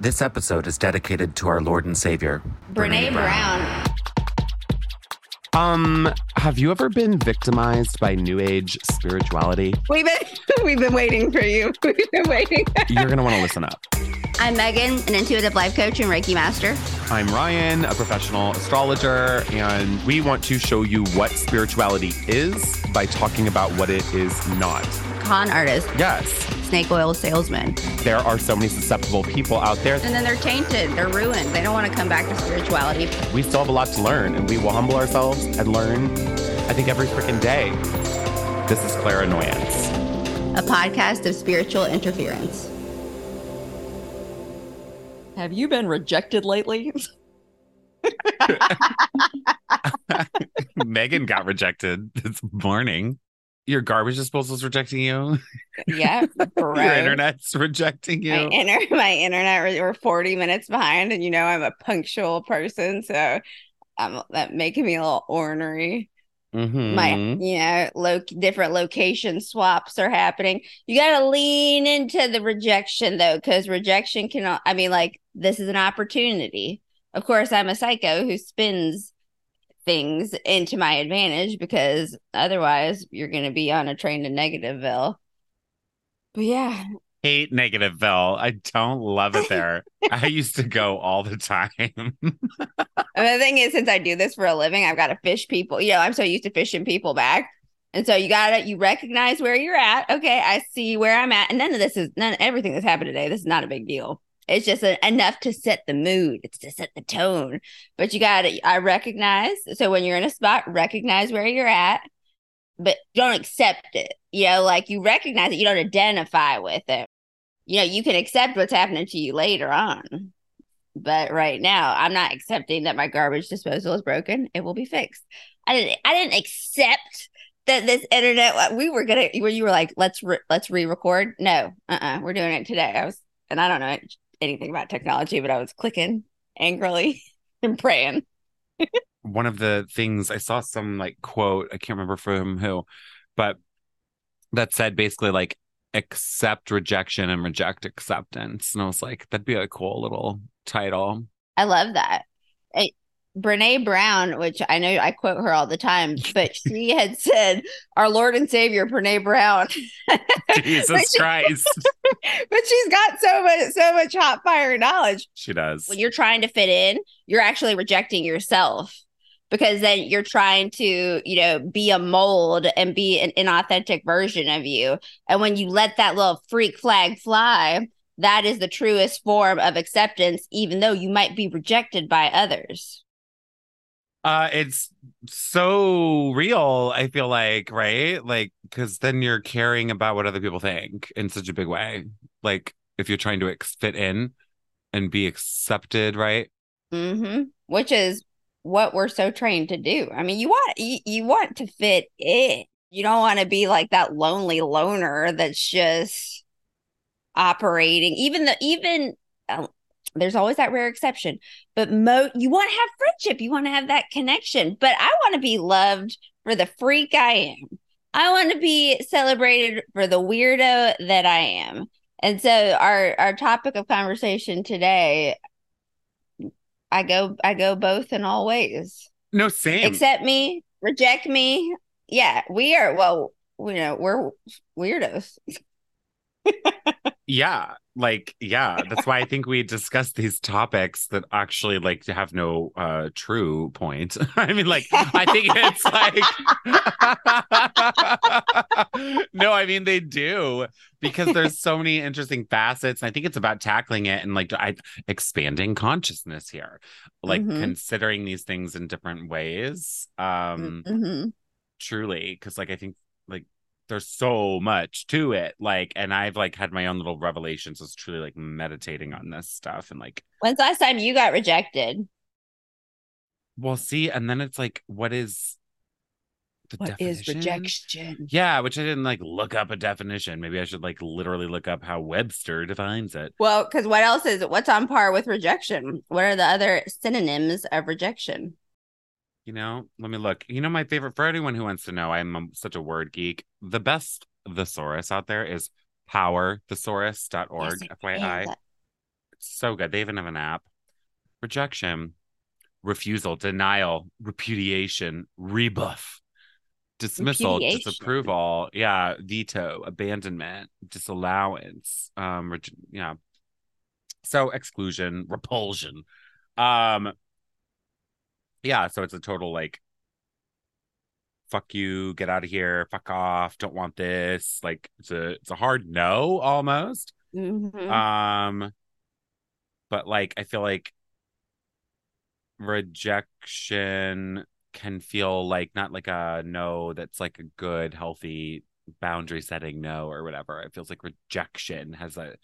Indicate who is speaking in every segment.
Speaker 1: This episode is dedicated to our Lord and Savior,
Speaker 2: Brene Brown.
Speaker 3: Um, have you ever been victimized by new age spirituality?
Speaker 2: We've been we've been waiting for you. We've been waiting.
Speaker 3: You're gonna want to listen up.
Speaker 2: I'm Megan, an intuitive life coach and Reiki master.
Speaker 3: I'm Ryan, a professional astrologer, and we want to show you what spirituality is by talking about what it is not.
Speaker 2: Con artist,
Speaker 3: Yes,
Speaker 2: snake oil salesman.
Speaker 3: there are so many susceptible people out there.
Speaker 2: And then they're tainted, they're ruined. They don't want to come back to spirituality.
Speaker 3: We still have a lot to learn, and we will humble ourselves and learn, I think, every freaking day. This is Clairannoyance.
Speaker 2: A podcast of spiritual interference.
Speaker 4: Have you been rejected lately?
Speaker 3: Megan got rejected this morning. Your garbage disposal is rejecting you.
Speaker 2: Yeah,
Speaker 3: Your internet's rejecting
Speaker 2: My,
Speaker 3: you.
Speaker 2: inter- my internet, re- we're 40 minutes behind, and you know I'm a punctual person, so um, that making me a little ornery.
Speaker 3: Mhm.
Speaker 2: my you know lo- different location swaps are happening. You got to lean into the rejection though because rejection can i mean like this is an opportunity. Of course i'm a psycho who spins things into my advantage because otherwise you're going to be on a train to negativeville. But yeah
Speaker 3: hate Negativeville. I don't love it there. I used to go all the time.
Speaker 2: and the thing is since i do this for a living i've got to fish people you know i'm so used to fishing people back. And so you gotta you recognize where you're at. Okay i see where i'm at. And none of this is none everything that's happened today this is not a big deal. It's just a, enough to set the mood. It's to set the tone. But you gotta i recognize so when you're in a spot recognize where you're at but don't accept it. You know like you recognize it you don't identify with it you know you can accept what's happening to you later on. But right now i'm not accepting that my garbage disposal is broken. It will be fixed. I didn't i didn't accept that this internet uh, we were gonna where you were like let's re- let's re-record. No uh-uh we're doing it today. I was and i don't know anything about technology but i was clicking angrily and praying.
Speaker 3: One of the things I saw some like quote, I can't remember from who, but that said basically like accept rejection and reject acceptance. And I was like, that'd be a cool little title.
Speaker 2: i love that brene brown which i know i quote her all the time but she had said our lord and savior brene brown
Speaker 3: Jesus
Speaker 2: she-
Speaker 3: Christ.
Speaker 2: but she's got so much so much hot fire knowledge
Speaker 3: she does.
Speaker 2: when you're trying to fit in, you're actually rejecting yourself because then you're trying to, you know, be a mold and be an inauthentic version of you. And when you let that little freak flag fly, that is the truest form of acceptance, even though you might be rejected by others.
Speaker 3: Uh, it's so real. I feel like, right? Like, because then you're caring about what other people think in such a big way. Like, if you're trying to ex- fit in and be accepted, right?
Speaker 2: hmm Which is what we're so trained to do. I mean, you want you, you want to fit in. You don't want to be like that lonely loner that's just operating. Even the even uh, there's always that rare exception, but mo you want to have friendship. You want to have that connection. But I want to be loved for the freak I am. I want to be celebrated for the weirdo that I am. And so our our topic of conversation today I go I go both in all ways.
Speaker 3: No, same.
Speaker 2: Accept me, reject me. Yeah, we are well, you know, we're weirdos.
Speaker 3: yeah. Like, yeah. That's why I think we discuss these topics that actually like have no uh true point. I mean, like, I think it's like no, I mean they do because there's so many interesting facets. And I think it's about tackling it and like I expanding consciousness here, like
Speaker 2: Mhm.
Speaker 3: considering these things in different ways. Um
Speaker 2: mm-hmm.
Speaker 3: truly because like i think there's so much to it like and i've like had my own little revelations as truly like meditating on this stuff and like
Speaker 2: When's the last time you got rejected?
Speaker 3: well see and then it's like what is the
Speaker 4: What is
Speaker 3: definition?
Speaker 4: rejection?
Speaker 3: yeah which i didn't like look up a definition maybe i should like literally look up how webster defines it
Speaker 2: Well, because what else is what's on par with rejection? What are the other synonyms of rejection?
Speaker 3: You know let me look you know my favorite for anyone who wants to know i'm um, such a word geek the best thesaurus out there is powerthesaurus.org
Speaker 2: Yes,
Speaker 3: fyi
Speaker 2: is.
Speaker 3: so good. They even have an app. Rejection, refusal, denial, repudiation, rebuff, dismissal, disapproval, yeah, veto, abandonment, disallowance, um, yeah. So exclusion, repulsion. Um yeah, so it's a total like fuck you, get out of here, fuck off, don't want this. Like it's a it's a hard no almost.
Speaker 2: Mhm.
Speaker 3: Um, but like I feel like rejection can feel like not like a no that's like a good, healthy boundary setting no or whatever. It feels like rejection has a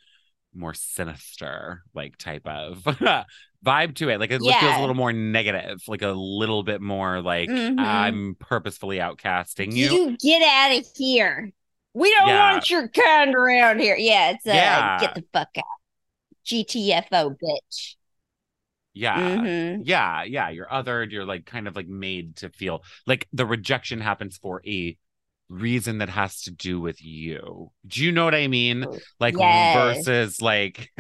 Speaker 3: more sinister like type of vibe to it. Like it feels a little more negative, like a little bit more like
Speaker 2: Mhm.
Speaker 3: I'm purposefully outcasting you.
Speaker 2: You get out of here. We don't
Speaker 3: Yeah.
Speaker 2: want your kind around here. Yeah, it's uh,
Speaker 3: Yeah.
Speaker 2: get the fuck out. GTFO, bitch.
Speaker 3: Yeah.
Speaker 2: Mhm.
Speaker 3: Yeah, yeah, you're othered. You're like kind of like made to feel like the rejection happens for a reason that has to do with you. Do you know what I mean? Like
Speaker 2: Yes.
Speaker 3: versus like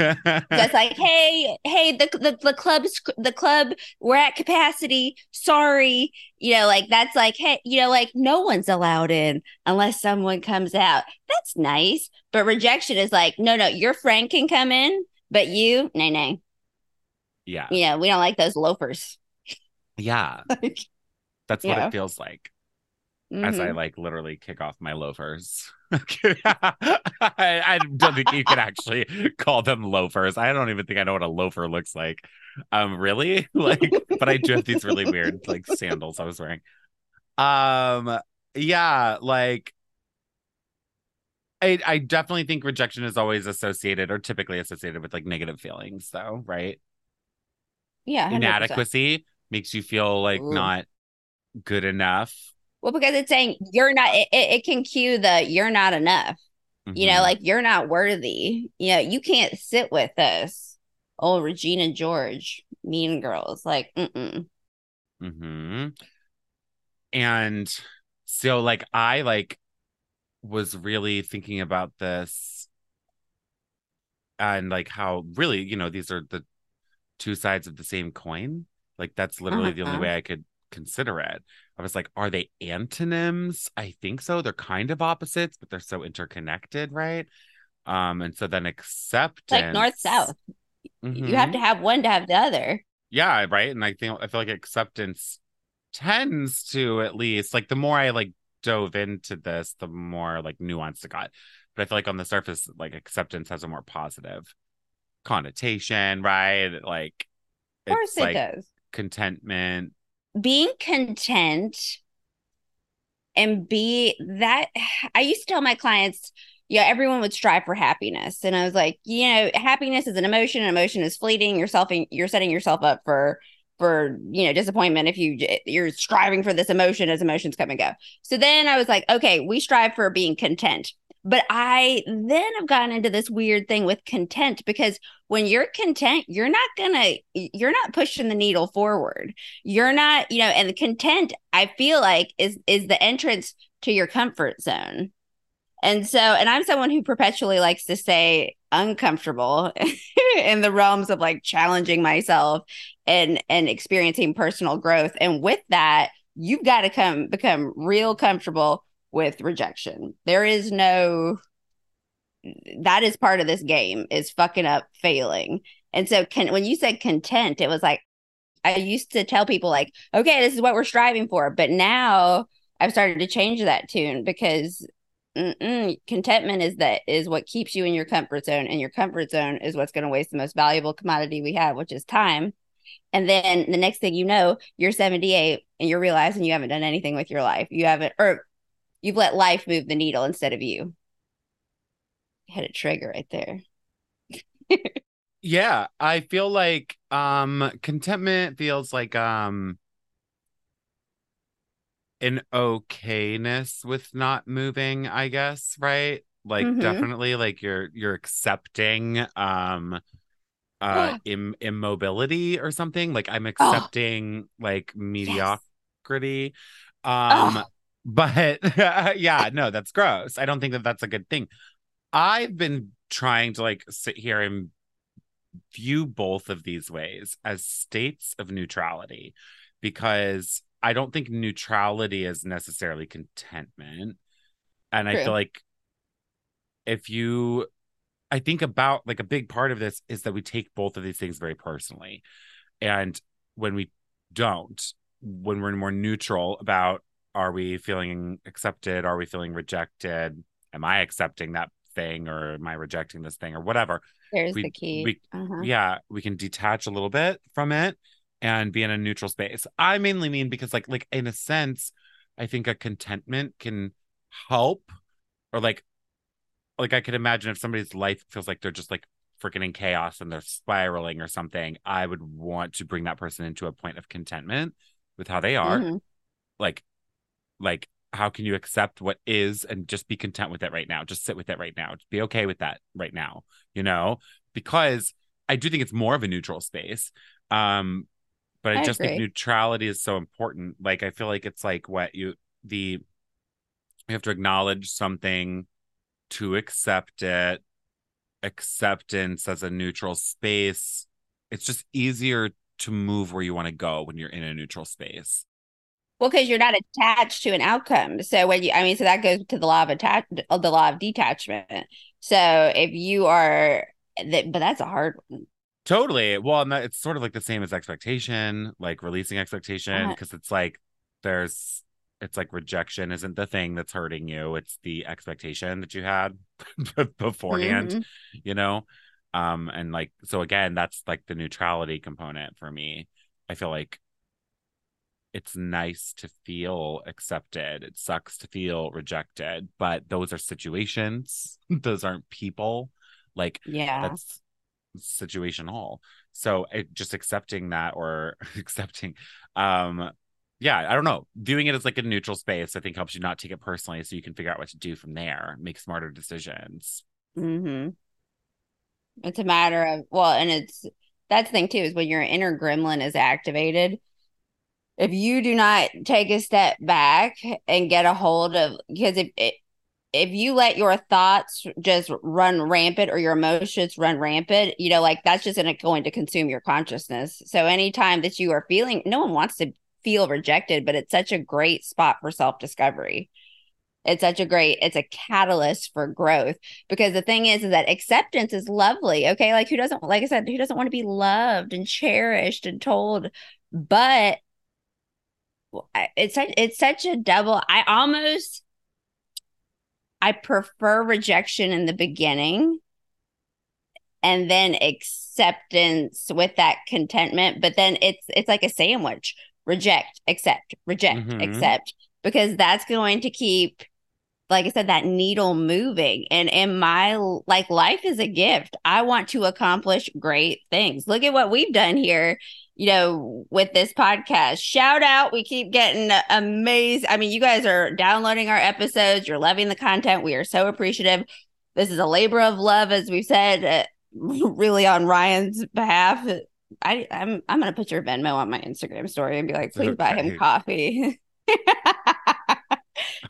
Speaker 2: That's like, hey, hey, the the the club's the club, we're at capacity. Sorry, you know, like that's like, hey, you know, like no one's allowed in unless someone comes out. That's nice, but rejection is like, no, no, your friend can come in, but you, nay, nay,
Speaker 3: yeah,
Speaker 2: you know, we don't like those loafers.
Speaker 3: yeah.
Speaker 2: Like,
Speaker 3: That's what
Speaker 2: Yeah.
Speaker 3: it feels like as I
Speaker 2: mhm.
Speaker 3: like literally kick off my loafers. I, I don't think you can actually call them loafers. I don't even think I know what a loafer looks like. Um, really? Like, but I do have these really weird like sandals I was wearing. Um, yeah, like I I definitely think rejection is always associated or typically associated with like negative feelings, though, right?
Speaker 2: yeah, 100%.
Speaker 3: Inadequacy makes you feel like
Speaker 2: Ooh.
Speaker 3: not good enough.
Speaker 2: Well, because it's saying you're not, it, it can cue the you're not enough. You know,
Speaker 3: Mhm.
Speaker 2: like you're not worthy. You know, you can't sit with us. Oh, Regina George, Mean Girls. Like, mm-mm.
Speaker 3: hmm And so like I like was really thinking about this and like how really, you know, these are the two sides of the same coin. Like that's literally the only
Speaker 2: Uh-huh.
Speaker 3: way I could consider it. I was like, are they antonyms? I think so. They're kind of opposites, but they're so interconnected, right? Um, and so then acceptance
Speaker 2: like north south. You
Speaker 3: Mhm.
Speaker 2: have to have one to have the other.
Speaker 3: yeah right and i think i feel like acceptance tends to at least like the more i like dove into this the more like nuanced it got but i feel like on the surface like acceptance has a more positive connotation right like
Speaker 2: Of course,
Speaker 3: it's
Speaker 2: it
Speaker 3: like
Speaker 2: does.
Speaker 3: contentment
Speaker 2: Being content and be that. I used to tell my clients, yeah, everyone would strive for happiness, and I was like, you know, happiness is an emotion. and emotion is fleeting. Yourself, you're setting yourself up for for you know disappointment if you you're striving for this emotion as emotions come and go. So then I was like, okay, we strive for being content. But I then have gotten into this weird thing with content because when you're content, you're not gonna, you're not pushing the needle forward. You're not, you know, and the content I feel like is is the entrance to your comfort zone. And so, and I'm someone who perpetually likes to stay uncomfortable in the realms of like challenging myself and and experiencing personal growth. And with that, you've got to come become real comfortable with rejection. There is no that is part of this game is fucking up failing. And so can when you said content, it was like I used to tell people like, okay, this is what we're striving for. But now I've started to change that tune because contentment is that is what keeps you in your comfort zone, and your comfort zone is what's going to waste the most valuable commodity we have, which is time. And then the next thing you know, you're 78 and you're realizing you haven't done anything with your life. You haven't, or you've let life move the needle instead of you. Had a trigger right there.
Speaker 3: yeah i feel like um contentment feels like um an okayness with not moving i guess right like
Speaker 2: Mhm.
Speaker 3: definitely like you're you're accepting um uh Im- immobility or something like i'm accepting like mediocrity um
Speaker 2: Oh.
Speaker 3: But yeah no that's gross i don't think that that's a good thing i've been trying to like sit here and view both of these ways as states of neutrality because I don't think neutrality is necessarily contentment. And I feel like if you, I think about like a big part of this is that we take both of these things very personally. And when we don't, when we're more neutral about are we feeling accepted? Are we feeling rejected? Am I accepting that thing or am I rejecting this thing or whatever?
Speaker 2: There's
Speaker 3: we-
Speaker 2: the key.
Speaker 3: we-
Speaker 2: Uh-huh.
Speaker 3: yeah we can detach a little bit from it and be in a neutral space i mainly mean because like like in a sense i think a contentment can help or like like i could imagine if somebody's life feels like they're just like freaking in chaos and they're spiraling or something i would want to bring that person into a point of contentment with how they are
Speaker 2: Mhm.
Speaker 3: like like how can you accept what is and just be content with it right now? Just sit with it right now. Just be okay with that right now you know? Because i do think it's more of a neutral space um but i,
Speaker 2: I
Speaker 3: just think neutrality is so important. Like i feel like it's like what you the you have to acknowledge something to accept it. Acceptance as a neutral space it's just easier to move where you want to go when you're in a neutral space
Speaker 2: Well, because you're not attached to an outcome. So when you, I mean, so that goes to the law of attach, the law of detachment. So if you are, that, but that's a hard one.
Speaker 3: Totally. Well, and that, it's sort of like the same as expectation, like releasing expectation, because it's like there's, it's like rejection isn't the thing that's hurting you. It's the expectation that you had beforehand,
Speaker 2: Mhm.
Speaker 3: you know? Um, and like, so again, that's like the neutrality component for me. I feel like it's nice to feel accepted. It sucks to feel rejected, but those are situations. those aren't people. Like,
Speaker 2: Yeah.
Speaker 3: that's situational so it, just accepting that or accepting um yeah i don't know viewing it as like a neutral space i think helps you not take it personally so you can figure out what to do from there make smarter decisions
Speaker 2: hmm It's a matter of well, and it's that's the thing too is when your inner gremlin is activated. If you do not take a step back and get a hold of because if it, if you let your thoughts just run rampant or your emotions run rampant, you know, like that's just going to consume your consciousness. So anytime that you are feeling, no one wants to feel rejected, but it's such a great spot for self discovery. It's such a great, it's a catalyst for growth because the thing is, is that acceptance is lovely. Okay. Like who doesn't, like I said, who doesn't want to be loved and cherished and told, but it's such, it's such a double. I almost, I prefer rejection in the beginning and then acceptance with that contentment. But then it's, it's like a sandwich reject, accept, reject,
Speaker 3: Mhm.
Speaker 2: accept, because that's going to keep like I said, that needle moving. And in my like life is a gift. I want to accomplish great things. Look at what we've done here, you know, with this podcast. Shout out. We keep getting amazing. I mean, you guys are downloading our episodes. You're loving the content. We are so appreciative. This is a labor of love, as we've said, uh, really on Ryan's behalf. I, I'm I'm gonna put your Venmo on my Instagram story and be like, please buy him coffee.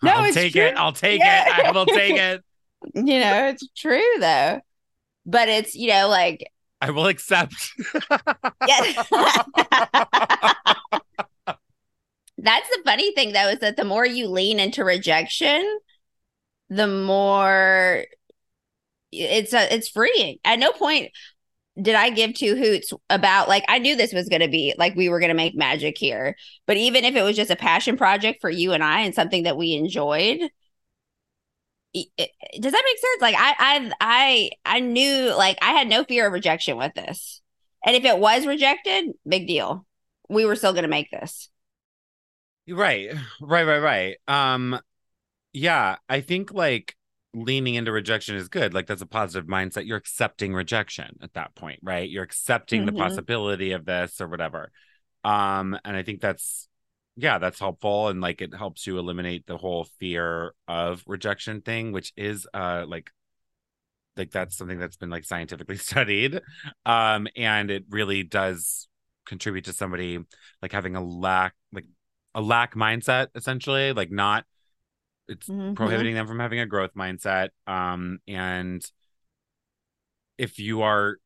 Speaker 2: No,
Speaker 3: i'll
Speaker 2: it's
Speaker 3: take it
Speaker 2: true.
Speaker 3: i'll take
Speaker 2: Yeah.
Speaker 3: it i will take it
Speaker 2: you know, it's true though. But it's, you know, like,
Speaker 3: i will accept
Speaker 2: yeah. That's the funny thing though, is that the more you lean into rejection, the more it's a, it's freeing. At no point did I give two hoots about like I knew this was going to be like we were going to make magic here. But even if it was just a passion project for you and I and something that we enjoyed, does that make sense? Like I I I I knew like I had no fear of rejection with this. And if it was rejected, big deal. We were still going to make this.
Speaker 3: Right, right, right, right. Um, yeah, I think like leaning into rejection is good. Like that's a positive mindset. You're accepting rejection at that point, right? You're accepting the
Speaker 2: Mhm.
Speaker 3: possibility of this or whatever. Um, and I think that's yeah, that's helpful and like it helps you eliminate the whole fear of rejection thing, which is uh like like that's something that's been like scientifically studied. Um, and it really does contribute to somebody like having a lack like a lack mindset essentially like not it's
Speaker 2: Mhm.
Speaker 3: prohibiting them from having a growth mindset um and if you are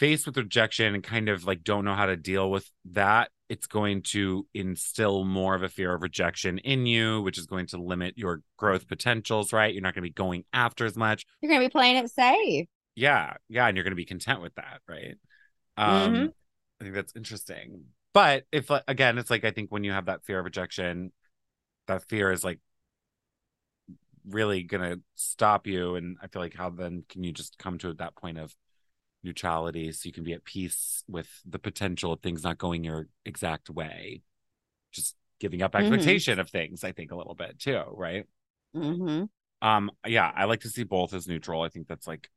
Speaker 3: faced with rejection and kind of like don't know how to deal with that, it's going to instill more of a fear of rejection in you, which is going to limit your growth potentials, right? You're not going to be going after as much.
Speaker 2: You're gonna be playing it safe.
Speaker 3: Yeah. Yeah. And you're going to be content with that, right? Um,
Speaker 2: Mhm.
Speaker 3: I think that's interesting. But if, again, it's like, I think when you have that fear of rejection, that fear is like really going to stop you. And I feel like how then can you just come to that point of neutrality so you can be at peace with the potential of things not going your exact way? Just giving up
Speaker 2: Mhm.
Speaker 3: expectation of things, I think, a little bit too, right?
Speaker 2: hmm
Speaker 3: Um, yeah, I like to see both as neutral. I think that's like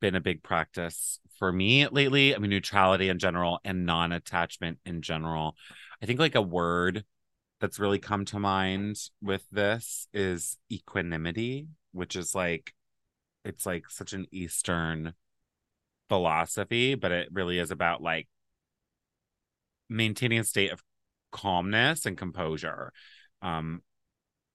Speaker 3: been a big practice for me lately. I mean, neutrality in general and non-attachment in general. I think like a word that's really come to mind with this is equanimity, which is like it's like such an Eastern philosophy, but it really is about like maintaining a state of calmness and composure. Um,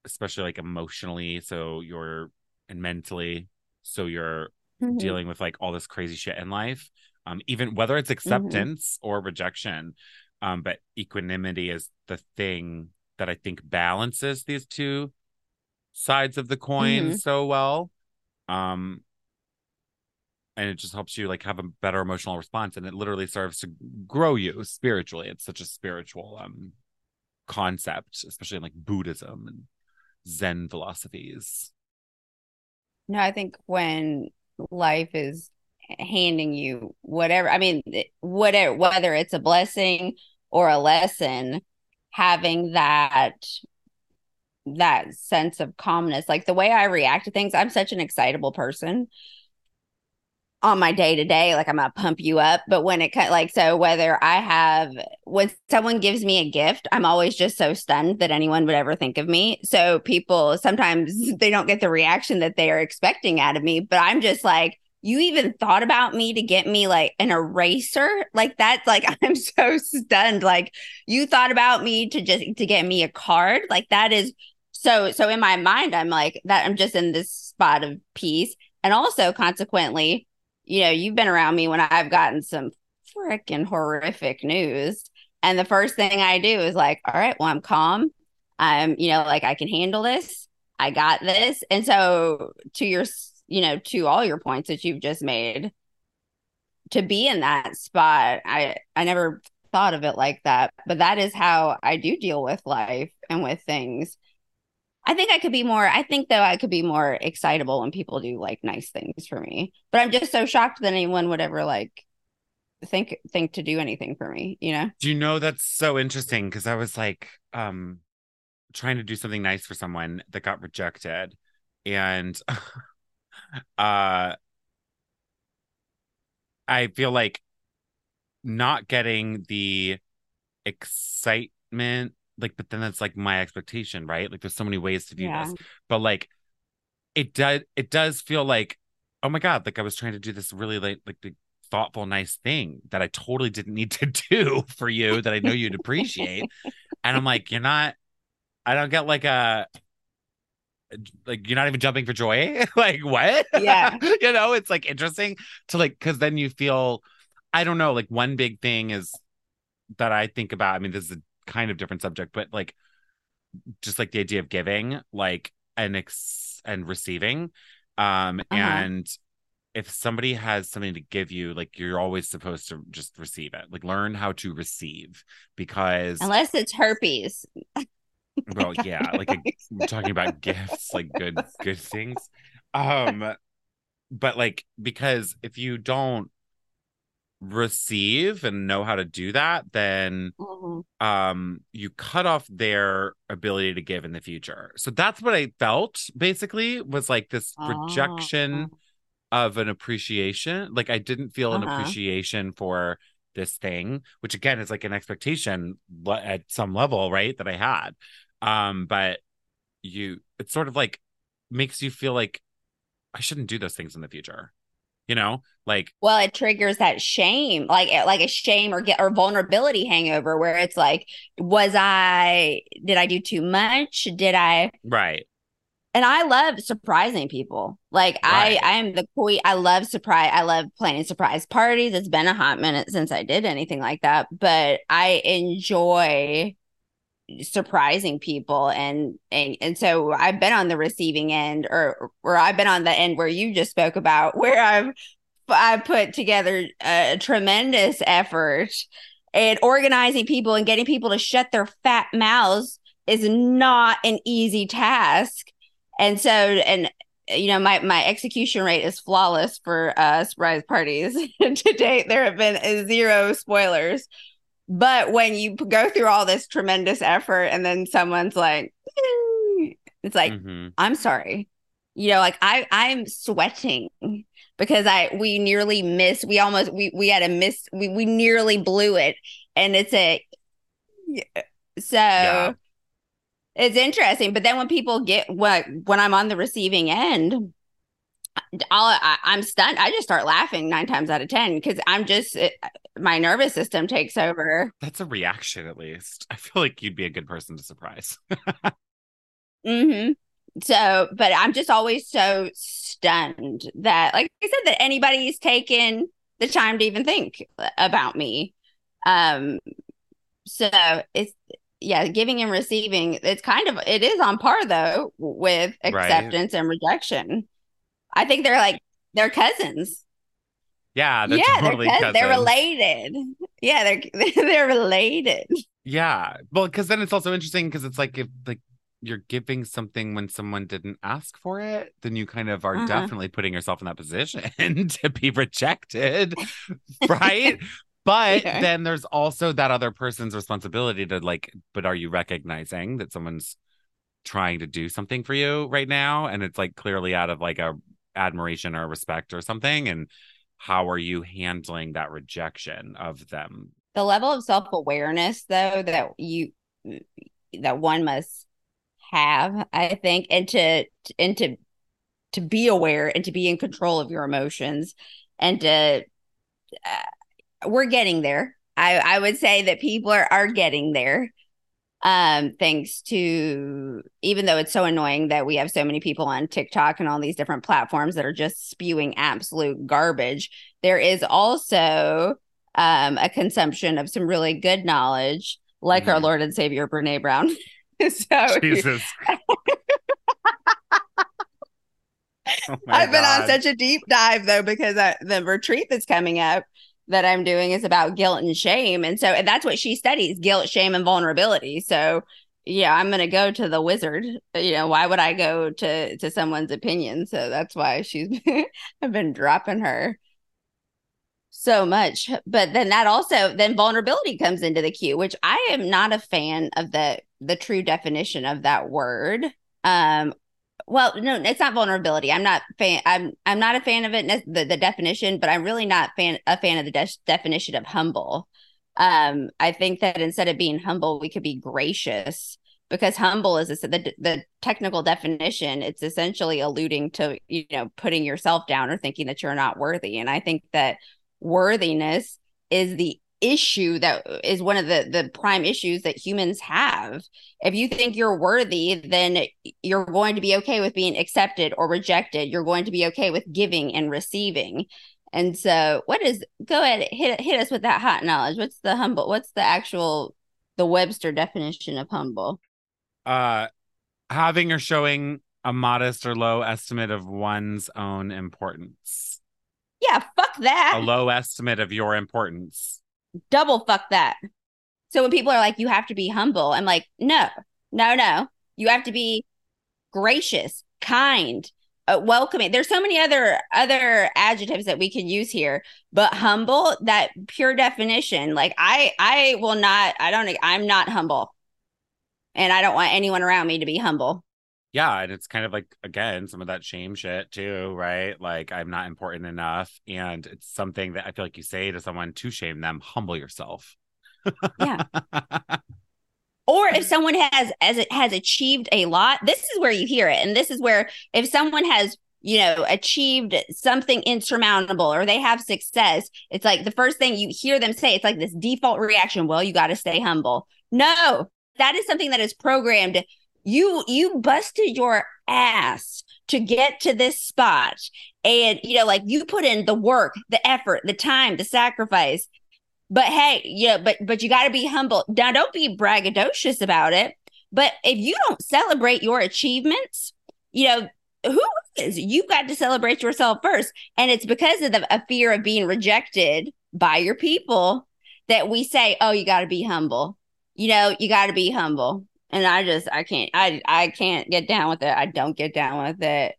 Speaker 3: especially like emotionally, so you're and mentally, so you're
Speaker 2: Mm-hmm.
Speaker 3: dealing with like all this crazy shit in life um even whether it's acceptance or rejection um but equanimity is the thing that i think balances these two sides of the coin
Speaker 2: Mhm.
Speaker 3: so well um and it just helps you like have a better emotional response and it literally serves to grow you spiritually. It's such a spiritual um concept especially in like buddhism and zen philosophies.
Speaker 2: No, I think when life is handing you whatever, I mean, whatever, whether it's a blessing or a lesson, having that that sense of calmness, like the way I react to things, I'm such an excitable person on my day to day like i'm gonna pump you up but when it cut like so whether i have when someone gives me a gift i'm always just so stunned that anyone would ever think of me. So people sometimes they don't get the reaction that they are expecting out of me but i'm just like you even thought about me to get me like an eraser? Like that's like i'm so stunned. Like you thought about me to just to get me a card? Like that is so so in my mind i'm like that i'm just in this spot of peace. And also consequently you know, you've been around me when I've gotten some freaking horrific news. And the first thing I do is like, all right, well, I'm calm. I'm, you know, like I can handle this. I got this. And so to your, you know, to all your points that you've just made, to be in that spot, I I never thought of it like that. But that is how I do deal with life and with things. I think I could be more. I think though I could be more excitable when people do like nice things for me. But I'm just so shocked that anyone would ever like think think to do anything for me. You know?
Speaker 3: Do you know that's so interesting? Because I was like, um, trying to do something nice for someone that got rejected, and uh, I feel like not getting the excitement, like, but then that's like my expectation, right? Like, there's so many ways to do
Speaker 2: Yeah.
Speaker 3: this, but like, it does, it does feel like, oh my god, like I was trying to do this really like, like the thoughtful, nice thing that I totally didn't need to do for you that I know you'd appreciate. and I'm like, you're not, I don't get like a, like you're not even jumping for joy. like what?
Speaker 2: Yeah.
Speaker 3: you know, it's like interesting to like, cause then you feel, I don't know, like one big thing is that I think about. I mean, this is a kind of different subject, but like just like the idea of giving, like and ex and receiving. Um,
Speaker 2: Uh-huh.
Speaker 3: and if somebody has something to give you, like you're always supposed to just receive it. Like learn how to receive because
Speaker 2: Unless it's herpes.
Speaker 3: well, yeah, like a, we're talking about gifts, like good good things. Um, but like because if you don't receive and know how to do that, then
Speaker 2: Mhm.
Speaker 3: um you cut off their ability to give in the future. So that's what I felt basically was like this rejection of an appreciation. Like I didn't feel an
Speaker 2: Uh-huh.
Speaker 3: appreciation for this thing, which again is like an expectation at some level, right? That I had. Um, but you it's sort of like makes you feel like I shouldn't do those things in the future. You know, like
Speaker 2: Well, it triggers that shame, like eh, like a shame or get or vulnerability hangover, where it's like, was I? Did I do too much? Did I?
Speaker 3: right.
Speaker 2: and I love surprising people. Like
Speaker 3: Right.
Speaker 2: I, I am the queen. I love surprise. I love planning surprise parties. It's been a hot minute since I did anything like that, but I enjoy surprising people and and and so I've been on the receiving end or or I've been on the end where you just spoke about where I've I put together a tremendous effort and organizing people and getting people to shut their fat mouths is not an easy task. And so and you know my my execution rate is flawless for uh surprise parties. And to date there have been zero spoilers. But when you go through all this tremendous effort and then someone's like, it's like,
Speaker 3: Mhm.
Speaker 2: I'm sorry. You know, like I I'm sweating because I we nearly missed. We almost we we had a miss. We we nearly blew it, and it's a so.
Speaker 3: Yeah.
Speaker 2: It's interesting, but then when people get what when I'm on the receiving end, I'll, I, I'm stunned. I just start laughing nine times out of ten because I'm just it, my nervous system takes over.
Speaker 3: That's a reaction, at least. I feel like you'd be a good person to surprise.
Speaker 2: mm-hmm. So, but I'm just always so stunned that, like I said, that anybody's taken the time to even think about me. Um, so it's yeah, giving and receiving. It's kind of it is on par though with
Speaker 3: Right.
Speaker 2: acceptance and rejection. I think they're like they're cousins.
Speaker 3: yeah, they're
Speaker 2: yeah,
Speaker 3: totally
Speaker 2: they're cousins. They're related. Yeah, they're they're related.
Speaker 3: Yeah. Well, because then it's also interesting because it's like if like you're giving something when someone didn't ask for it, then you kind of are
Speaker 2: Uh-huh.
Speaker 3: definitely putting yourself in that position to be rejected. Right. But then there's also that other person's responsibility to like, but are you recognizing that someone's trying to do something for you right now? And it's like clearly out of like a admiration or respect or something. And how are you handling that rejection of them?
Speaker 2: the level of self-awareness though that you that one must have i think and to and to to be aware and to be in control of your emotions and to uh, we're getting there i i would say that people are are getting there um thanks to even though it's so annoying that we have so many people on TikTok and all these different platforms that are just spewing absolute garbage there is also um a consumption of some really good knowledge like our
Speaker 3: Mhm.
Speaker 2: Lord and Savior Brene Brown so
Speaker 3: Jesus. Oh
Speaker 2: I've been on such a deep dive though because I, the retreat that's coming up that I'm doing is about guilt and shame, and so that's what she studies: guilt, shame, and vulnerability. So yeah, I'm gonna go to the wizard. You know, why would I go to to someone's opinion? So that's why she's I've been dropping her so much. But then that also then vulnerability comes into the queue, which I am not a fan of the the true definition of that word. Um, well, no, it's not vulnerability. I'm not fan. I'm I'm not a fan of it. The the definition, but I'm really not fan a fan of the de- definition of humble. Um, I think that instead of being humble, we could be gracious because humble is the the technical definition. It's essentially alluding to you know putting yourself down or thinking that you're not worthy. And I think that worthiness is the issue that is one of the the prime issues that humans have. If you think you're worthy then you're going to be okay with being accepted or rejected. You're going to be okay with giving and receiving. And so what is go ahead hit hit us with that hot knowledge. What's the humble what's the actual the webster definition of humble?
Speaker 3: Uh having or showing a modest or low estimate of one's own importance.
Speaker 2: yeah fuck that.
Speaker 3: A low estimate of your importance.
Speaker 2: Double fuck that. So when people are like, you have to be humble, I'm like, no, no, no. You have to be gracious, kind, uh, welcoming. There's so many other other adjectives that we can use here, but humble, that pure definition. Like I, I will not. I don't. I'm not humble, and I don't want anyone around me to be humble.
Speaker 3: Yeah, and it's kind of like again some of that shame shit too, right? Like I'm not important enough, and it's something that I feel like you say to someone to shame them. Humble yourself.
Speaker 2: Yeah. or if someone has as it has achieved a lot this is where you hear it and this is where if someone has you know achieved something insurmountable or they have success it's like the first thing you hear them say it's like this default reaction well you got to stay humble no that is something that is programmed You you busted your ass to get to this spot. And you know, like you put in the work, the effort, the time, the sacrifice. But hey, yeah, but but you gotta be humble. Now don't be braggadocious about it. But if you don't celebrate your achievements, you know, who is? You've got to celebrate yourself first. And it's because of the a fear of being rejected by your people that we say, oh, you got to be humble. You know, you got to be humble. And I just, I can't, I, I can't get down with it. I don't get down with it.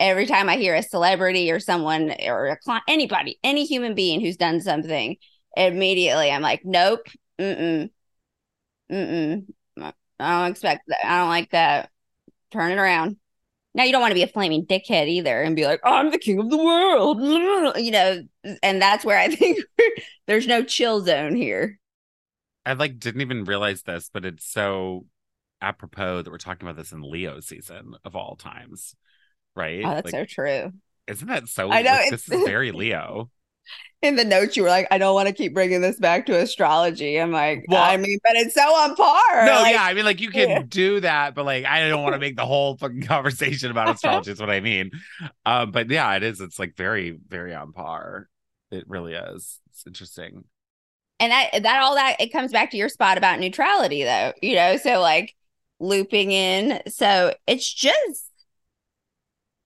Speaker 2: Every time I hear a celebrity or someone or a client, anybody, any human being who's done something, immediately I'm like, nope, mm mm, mm mm. I don't expect that. I don't like that. Turn it around. Now you don't want to be a flaming dickhead either and be like, I'm the king of the world, you know, and that's where I think there's no chill zone here.
Speaker 3: I like didn't even realize this, but it's so apropos that we're talking about this in Leo season of all times, right?
Speaker 2: Oh, that's
Speaker 3: like,
Speaker 2: so true.
Speaker 3: Isn't that so?
Speaker 2: I know,
Speaker 3: like,
Speaker 2: it's-
Speaker 3: this is very Leo.
Speaker 2: In the notes, you were like, I don't want to keep bringing this back to astrology. I'm like,
Speaker 3: Well-
Speaker 2: I mean, but it's so on par.
Speaker 3: No,
Speaker 2: Like,
Speaker 3: yeah, I mean, like you can
Speaker 2: Yeah.
Speaker 3: do that, but like I don't want to make the whole fucking conversation about astrology. is what I mean. Um, but yeah, it is. It's like very, very on par. It really is. It's interesting.
Speaker 2: and that that all that it comes back to your spot about neutrality though you know so like looping in so it's just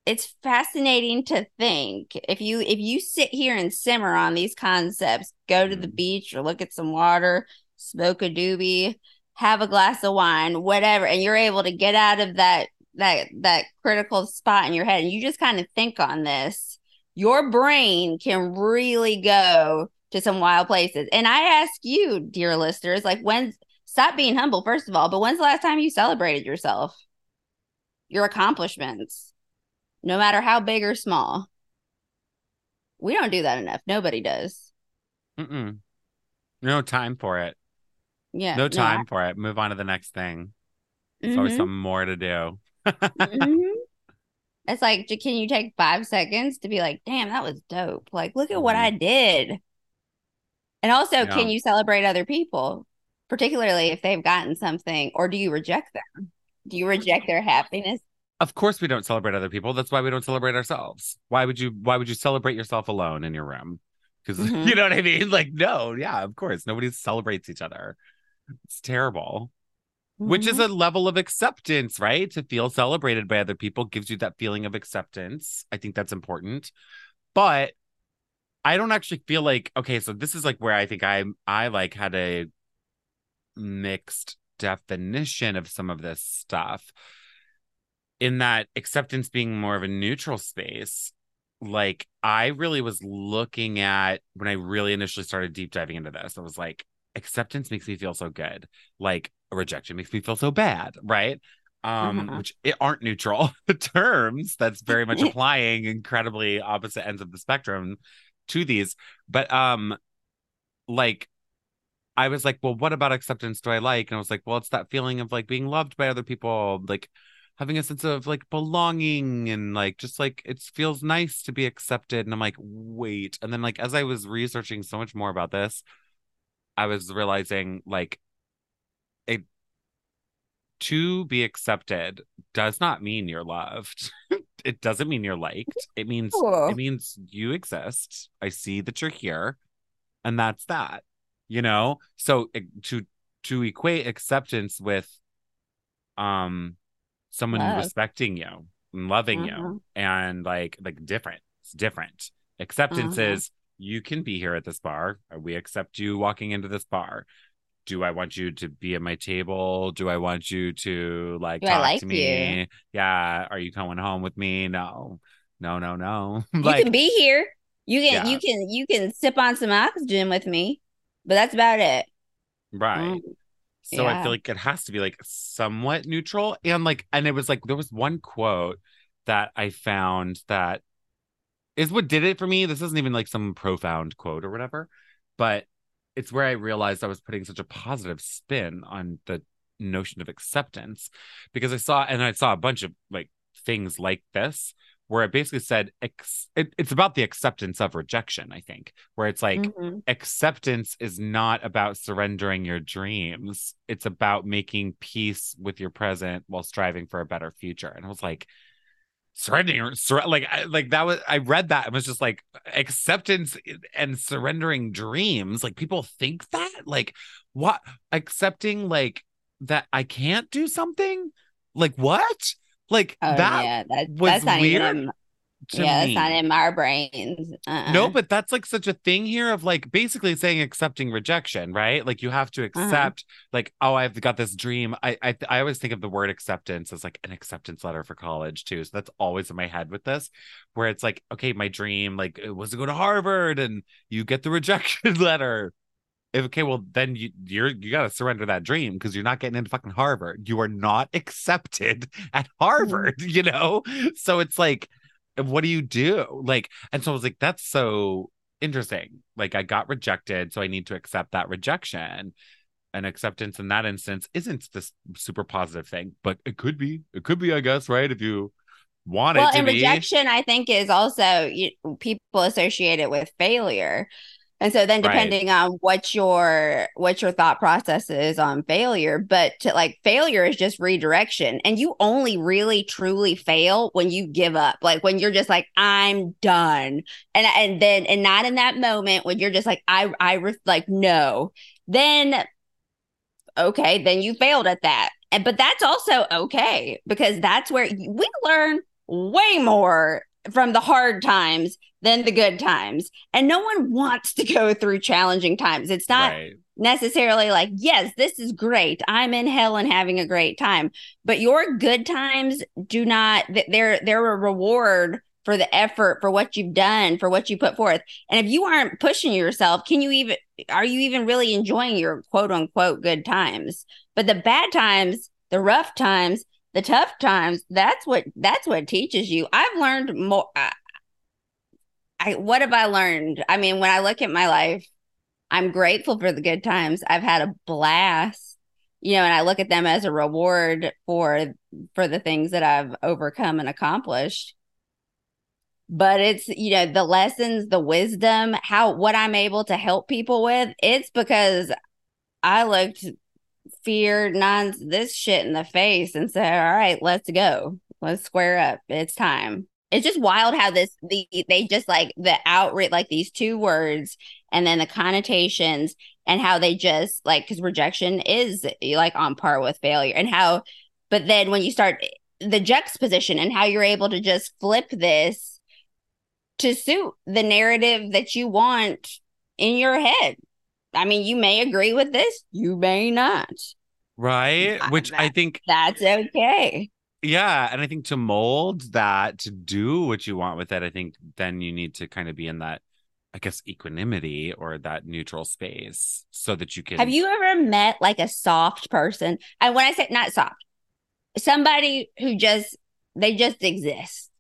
Speaker 2: it's fascinating to think if you if you sit here and simmer on these concepts go to the
Speaker 3: Mhm.
Speaker 2: beach or look at some water smoke a doobie have a glass of wine whatever and you're able to get out of that that that critical spot in your head and you just kind of think on this your brain can really go to some wild places. And I ask you, dear listeners, like when stop being humble, first of all, but when's the last time you celebrated yourself? Your accomplishments, no matter how big or small. We don't do that enough. Nobody does.
Speaker 3: Mm-mm. No time for it.
Speaker 2: Yeah.
Speaker 3: no time for it. Move on to the next thing. There's
Speaker 2: Mhm,
Speaker 3: always something more to do.
Speaker 2: mhm. It's like, can you take five seconds to be like, damn, that was dope? Like, look at what
Speaker 3: Mhm.
Speaker 2: I did. And also,
Speaker 3: Yeah.
Speaker 2: can you celebrate other people, particularly if they've gotten something, or do you reject them? Do you reject their happiness?
Speaker 3: Of course, we don't celebrate other people. That's why we don't celebrate ourselves. Why would you? Why would you celebrate yourself alone in your room? Because
Speaker 2: Mhm.
Speaker 3: you know what I mean. Like, no, yeah, of course, nobody celebrates each other. It's terrible. Which is
Speaker 2: Mhm.
Speaker 3: a level of acceptance, right? To feel celebrated by other people gives you that feeling of acceptance. I think that's important. But I don't actually feel like okay, so this is like where I think I I like had a mixed definition of some of this stuff. In that acceptance being more of a neutral space, like I really was looking at when I really initially started deep diving into this, I was like, acceptance makes me feel so good. Like rejection makes me feel so bad, right? Um,
Speaker 2: Uh-huh.
Speaker 3: which it aren't neutral terms. That's very much applying incredibly opposite ends of the spectrum to these. But um, like I was like, well, what about acceptance do I like? And I was like, well, it's that feeling of like being loved by other people, like having a sense of like belonging and like just like it feels nice to be accepted. And I'm like, wait. And then like as I was researching so much more about this, I was realizing like it to be accepted does not mean you're loved. it doesn't mean you're liked. It means
Speaker 2: Cool.
Speaker 3: it means you exist. I see that you're here, and that's that. You know? So to to equate acceptance with um someone
Speaker 2: Love.
Speaker 3: respecting you and loving
Speaker 2: Mhm.
Speaker 3: you and like like different. It's different. Acceptance
Speaker 2: Mhm.
Speaker 3: is you can be here at this bar. We accept you walking into this bar. Do I want you to be at my table? Do I want you to like
Speaker 2: Do I
Speaker 3: talk
Speaker 2: like
Speaker 3: to me? Yeah. Are you coming home with me? No. No, no, no.
Speaker 2: You can be here. You can
Speaker 3: Yeah.
Speaker 2: you can you can sip on some oxygen with me, but that's about it.
Speaker 3: right.
Speaker 2: Mm.
Speaker 3: So I feel like it has to be like somewhat neutral. And like, and it was like, there was one quote that I found that is what did it for me. This isn't even like some profound quote or whatever, but it's where I realized I was putting such a positive spin on the notion of acceptance because I saw, and I saw a bunch of like things like this where it basically said ex- it, it's about the acceptance of rejection. I think where it's like
Speaker 2: Mhm.
Speaker 3: acceptance is not about surrendering your dreams. It's about making peace with your present while striving for a better future. And I was like, surrendering, sur- like, I, like that was. I read that and was just like acceptance and surrendering dreams. Like people think that, like, what accepting, like that I can't do something. Like what? Like
Speaker 2: Oh
Speaker 3: that
Speaker 2: yeah, that,
Speaker 3: was
Speaker 2: that's not
Speaker 3: weird
Speaker 2: even. Yeah,
Speaker 3: me.
Speaker 2: that's not in my brains. Uh-uh.
Speaker 3: No, but that's like such a thing here of like basically saying accepting rejection, right? Like you have to
Speaker 2: Uh-huh.
Speaker 3: accept, like, oh, I've got this dream. I, I I always think of the word acceptance as like an acceptance letter for college too. So that's always in my head with this, where it's like, okay, my dream like it was to go to Harvard, and you get the rejection letter. If, okay, well then you you're you got to surrender that dream because you're not getting into fucking Harvard. You are not accepted at mm-hmm. Harvard, you know. So it's like, what do you do? Like, and so I was like, that's so interesting. Like I got rejected, so I need to accept that rejection. And acceptance in that instance isn't this super positive thing, but it could be. It could be, I guess, right? If you want
Speaker 2: well,
Speaker 3: it to
Speaker 2: and
Speaker 3: be.
Speaker 2: rejection, I think, is also you, people associate it with failure, and so then
Speaker 3: Right.
Speaker 2: depending on what your what your thought process is on failure, but to, like failure is just redirection, and you only really truly fail when you give up, like when you're just like I'm done, and and then and not in that moment when you're just like I I re- like no, then okay, then you failed at that. And but that's also okay because that's where we learn way more from the hard times than the good times. And no one wants to go through challenging times. It's not
Speaker 3: right.
Speaker 2: necessarily like, yes, this is great. I'm in hell and having a great time. But your good times do not they're they're a reward for the effort, for what you've done, for what you put forth. And if you aren't pushing yourself, can you even are you even really enjoying your quote unquote good times? But the bad times, the rough times, the tough times, that's what that's what teaches you. I've learned more uh, I, what have I learned? I mean, when I look at my life, I'm grateful for the good times. I've had a blast. You know, and I look at them as a reward for for the things that I've overcome and accomplished but it's you know the lessons the wisdom how what i'm able to help people with it's because i looked fear non this shit in the face and said all right let's go let's square up it's time it's just wild how this the they just like the outright like these two words and then the connotations and how they just like because rejection is like on par with failure and how but then when you start the juxtaposition and how you're able to just flip this to suit the narrative that you want in your head. I mean, you may agree with this, you may not.
Speaker 3: Right.
Speaker 2: I-
Speaker 3: Which I think
Speaker 2: That's okay.
Speaker 3: Yeah, and I think to mold that to do what you want with it, I think then you need to kind of be in that, I guess, equanimity or that neutral space so that you can.
Speaker 2: Have you ever met like a soft person? And when I say not soft, somebody who just they just exist.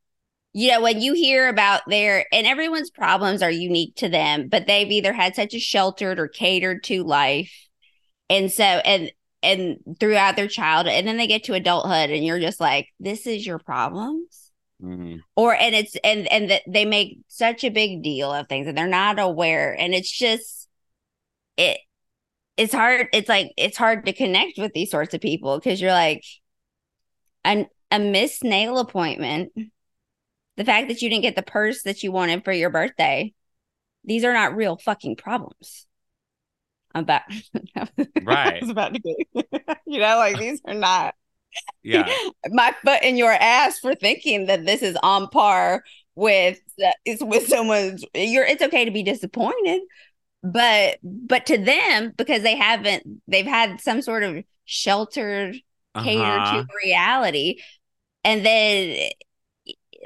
Speaker 2: You know, when you hear about their and everyone's problems are unique to them, but they've either had such a sheltered or catered to life. And so and and throughout their childhood, and then they get to adulthood and you're just like, this is your problems?
Speaker 3: Mhm.
Speaker 2: or and it's and and that they make such a big deal of things and they're not aware and it's just it it's hard it's like it's hard to connect with these sorts of people because you're like an a missed nail appointment the fact that you didn't get the purse that you wanted for your birthday these are not real fucking problems I'm about
Speaker 3: Right.
Speaker 2: I was about to get you know like these are not
Speaker 3: Yeah.
Speaker 2: my foot in your ass for thinking that this is on par with is with someone's you're it's okay to be disappointed but but to them because they haven't they've had some sort of sheltered cater
Speaker 3: Uh-huh.
Speaker 2: to reality and then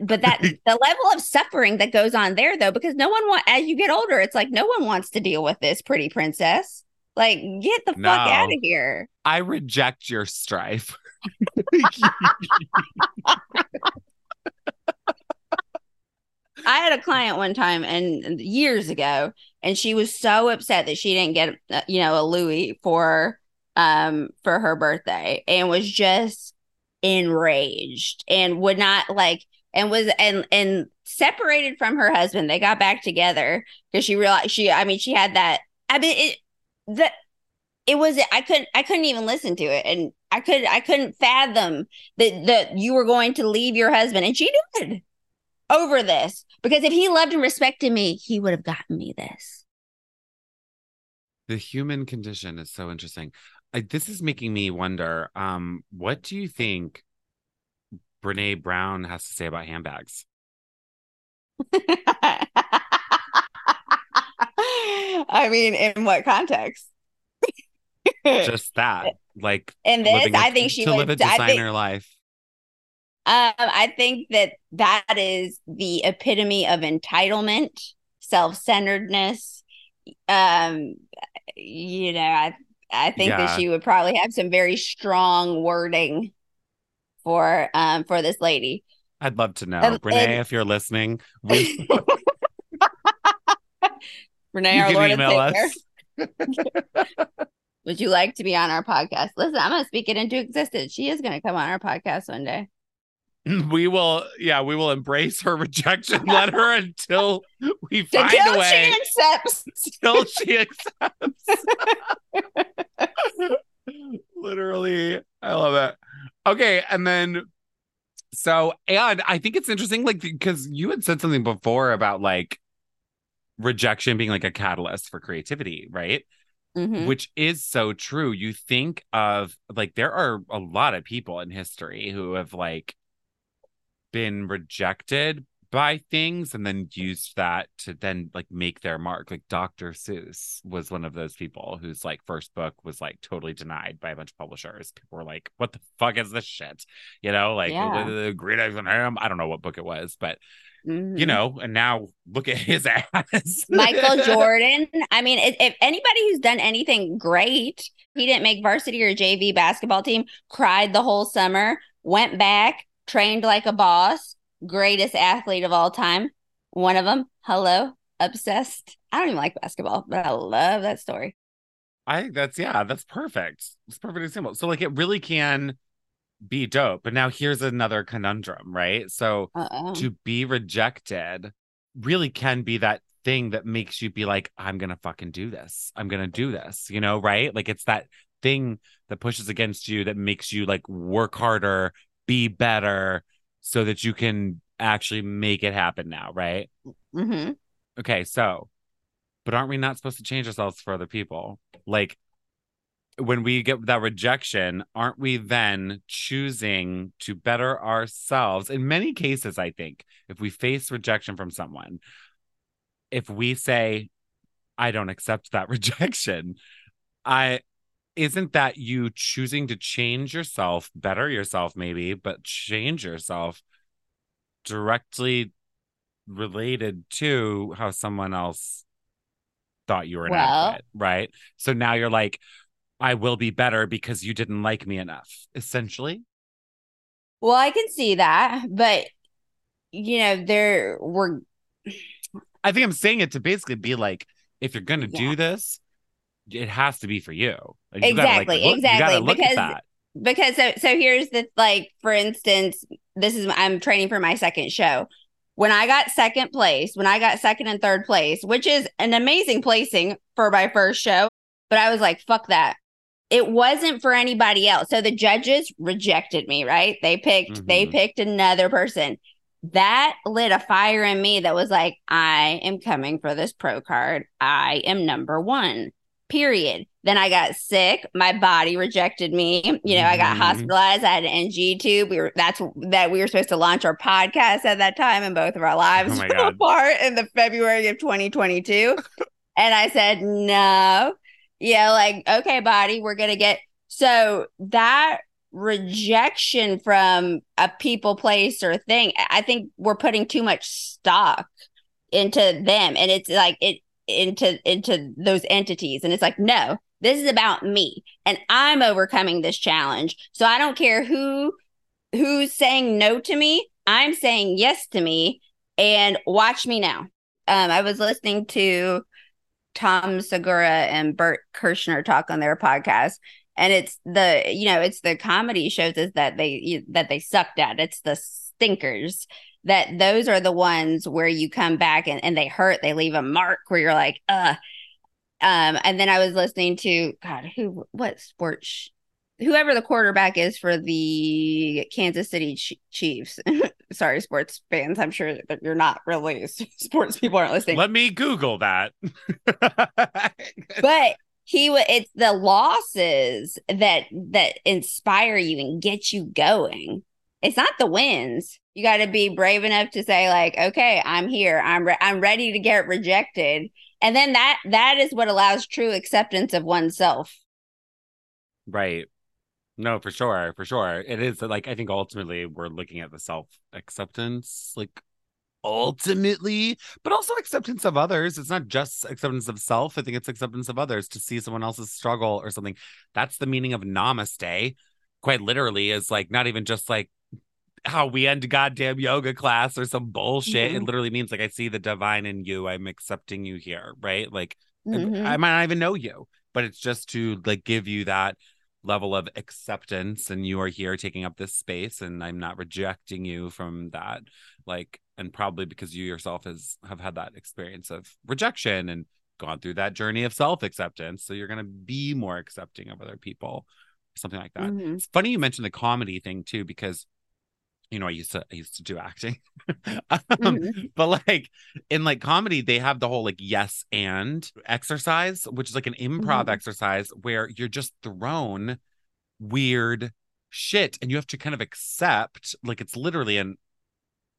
Speaker 2: but that the level of suffering that goes on there though because no one want as you get older it's like no one wants to deal with this pretty princess like get the fuck out of here
Speaker 3: I reject your strife.
Speaker 2: I had a client one time and years ago, and she was so upset that she didn't get, uh, you know, a Louis for um for her birthday, and was just enraged and would not like. And was and and separated from her husband. They got back together because she realized she. I mean, she had that. I mean, it that it was. I couldn't. I couldn't even listen to it, and I could. I couldn't fathom that that you were going to leave your husband, and she did over this because if he loved and respected me, he would have gotten me this.
Speaker 3: The human condition is so interesting. I, this is making me wonder. Um, what do you think Brené Brown has to say about handbags?
Speaker 2: I mean, in what context?
Speaker 3: Just that, like
Speaker 2: in this,
Speaker 3: a-
Speaker 2: I think she
Speaker 3: to live a designer
Speaker 2: think,
Speaker 3: life.
Speaker 2: um, I think that that is the epitome of entitlement, self-centeredness. Um, you know, I I think
Speaker 3: Yeah.
Speaker 2: that she would probably have some very strong wording for um for this lady.
Speaker 3: I'd love to know,
Speaker 2: Um,
Speaker 3: Brené,
Speaker 2: and-
Speaker 3: if you're listening. We,
Speaker 2: Renee,
Speaker 3: you
Speaker 2: our Lord and
Speaker 3: email
Speaker 2: Savior.
Speaker 3: us.
Speaker 2: Would you like to be on our podcast? Listen, I'm gonna speak it into existence. She is gonna come on our podcast one day.
Speaker 3: We will, yeah, we will embrace her rejection letter until we find
Speaker 2: Until
Speaker 3: a way.
Speaker 2: she accepts.
Speaker 3: Until she accepts. Literally, I love it. Okay, and then so and I think it's interesting, like because you had said something before about like rejection being like a catalyst for creativity, right?
Speaker 2: Mhm.
Speaker 3: which is so true. You think of like there are a lot of people in history who have like been rejected by things and then used that to then like make their mark. Like Dr. Seuss was one of those people whose like first book was like totally denied by a bunch of publishers. People were like, "What the fuck is this shit?" You know, like
Speaker 2: Yeah.
Speaker 3: the Green Eggs and Ham. I don't know what book it was, but
Speaker 2: Mhm.
Speaker 3: you know. And now look at his ass,
Speaker 2: Michael Jordan. I mean, if, if anybody who's done anything great, he didn't make varsity or JV basketball team, cried the whole summer, went back, trained like a boss, greatest athlete of all time. One of them, hello, obsessed. I don't even like basketball, but I love that story.
Speaker 3: I think that's yeah, that's perfect. It's perfect example. So like it really can be dope. But now here's another conundrum, right? So
Speaker 2: Uh-oh.
Speaker 3: to be rejected really can be that thing that makes you be like, I'm gonna fucking do this. I'm gonna do this, you know, right? Like it's that thing that pushes against you that makes you like work harder, be better, so that you can actually make it happen now, right?
Speaker 2: hmm
Speaker 3: Okay, so, but aren't we not supposed to change ourselves for other people? Like, when we get that rejection, aren't we then choosing to better ourselves? In many cases, I think, if we face rejection from someone, if we say, I don't accept that rejection, I isn't that you choosing to change yourself, better yourself, maybe, but change yourself directly related to how someone else thought you were
Speaker 2: Well-
Speaker 3: inadequate, right? So now you're like, I will be better because you didn't like me enough, essentially.
Speaker 2: Well, I can see that, but you know, there were
Speaker 3: I think I'm saying it to basically be like, if you're gonna
Speaker 2: Yeah.
Speaker 3: do this, it has to be for you. Like, you gotta, like,
Speaker 2: Exactly,
Speaker 3: look- You
Speaker 2: exactly,
Speaker 3: look
Speaker 2: because- because so so here's the like for instance this is i'm training for my second show. When i got second place when i got second and third place which is an amazing placing for my first show but i was like fuck that. It wasn't for anybody else. So the judges rejected me right? They picked they
Speaker 3: Mhm.
Speaker 2: picked another person. That lit a fire in me that was like i am coming for this pro card. I am number one period. Then I got sick. My body rejected me. You know, I got
Speaker 3: Mhm.
Speaker 2: hospitalized. I had an NG tube. We were that's that we were supposed to launch our podcast at that time, and both of our lives
Speaker 3: Oh
Speaker 2: fell apart in the February of 2022. and I said, no. Yeah, like, okay, body, we're gonna get so that rejection from a people, place, or thing, I think we're putting too much stock into them. And it's like it into into those entities. And it's like no this is about me and i'm overcoming this challenge. So i don't care who who's saying no to me i'm saying yes to me and watch me now. Um i was listening to tom segura and bert kreischer talk on their podcast and it's the you know it's the comedy shows is that they that they sucked at. It's the stinkers that those are the ones where you come back and, and they hurt, they leave a mark where you're like, uh. Um, and then I was listening to God, who what sports whoever the quarterback is for the Kansas City Ch- Chiefs. Sorry, sports fans. I'm sure that you're not really sports people aren't listening.
Speaker 3: Let me Google that.
Speaker 2: but he it's the losses that that inspire you and get you going. It's not the wins. You got to be brave enough to say like, okay, I'm here. I'm re- I'm ready to get rejected. And then that that is what allows true acceptance of oneself.
Speaker 3: right. No, for sure. For sure. It is like, I think ultimately we're looking at the self acceptance, like ultimately, but also acceptance of others. It's not just acceptance of self. I think it's acceptance of others to see someone else's struggle or something. That's the meaning of namaste, quite literally, is like not even just like how we end goddamn yoga class or some bullshit. It
Speaker 2: Mhm.
Speaker 3: literally means like I see the divine in you. I'm accepting you here, right? Like
Speaker 2: Mhm.
Speaker 3: I might not even know you, but it's just to like give you that level of acceptance and you are here taking up this space and I'm not rejecting you from that like and probably because you yourself has have had that experience of rejection and gone through that journey of self-acceptance so you're going to be more accepting of other people something like that
Speaker 2: Mhm.
Speaker 3: it's funny you mentioned the comedy thing too because you know I used to I used to do acting um,
Speaker 2: Mhm.
Speaker 3: but like in like comedy they have the whole like yes and exercise which is like an improv
Speaker 2: Mhm.
Speaker 3: exercise where you're just thrown weird shit and you have to kind of accept like it's literally an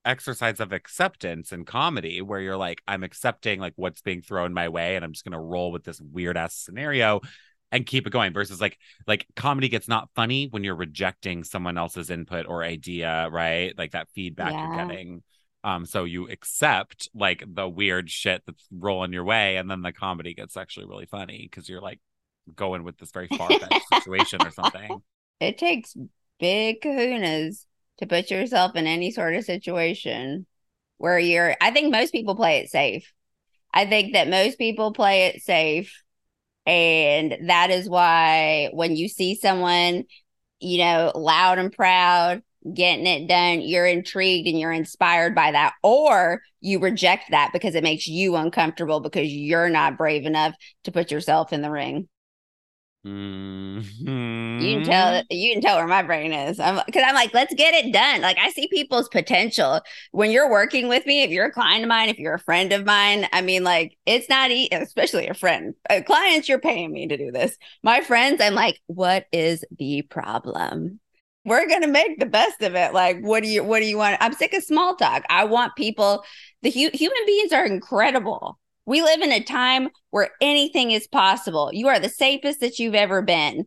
Speaker 3: exercise of acceptance in comedy where you're like i'm accepting like what's being thrown my way and i'm just going to roll with this weird ass scenario and keep it going versus like like comedy gets not funny when you're rejecting someone else's input or idea right like that feedback you're getting um so you accept like the weird shit that's rolling your way and then the comedy gets actually really funny because you're like going with this very far-fetched situation or something
Speaker 2: It takes big kahunas to put yourself in any sort of situation where you're I think most people play it safe. I think that most people play it safe. And that is why when you see someone, you know, loud and proud, getting it done, you're intrigued and you're inspired by that. Or you reject that because it makes you uncomfortable because you're not brave enough to put yourself in the ring.
Speaker 3: Mhm.
Speaker 2: You can tell you can tell where my brain is. I'm because I'm like, let's get it done. Like I see people's potential when you're working with me. If you're a client of mine, if you're a friend of mine, I mean, like it's not e- especially a friend. Uh, clients, you're paying me to do this. My friends, I'm like, what is the problem? We're gonna make the best of it. Like, what do you what do you want? I'm sick of small talk. I want people. The hu- human beings are incredible. We live in a time where anything is possible. You are the safest that you've ever been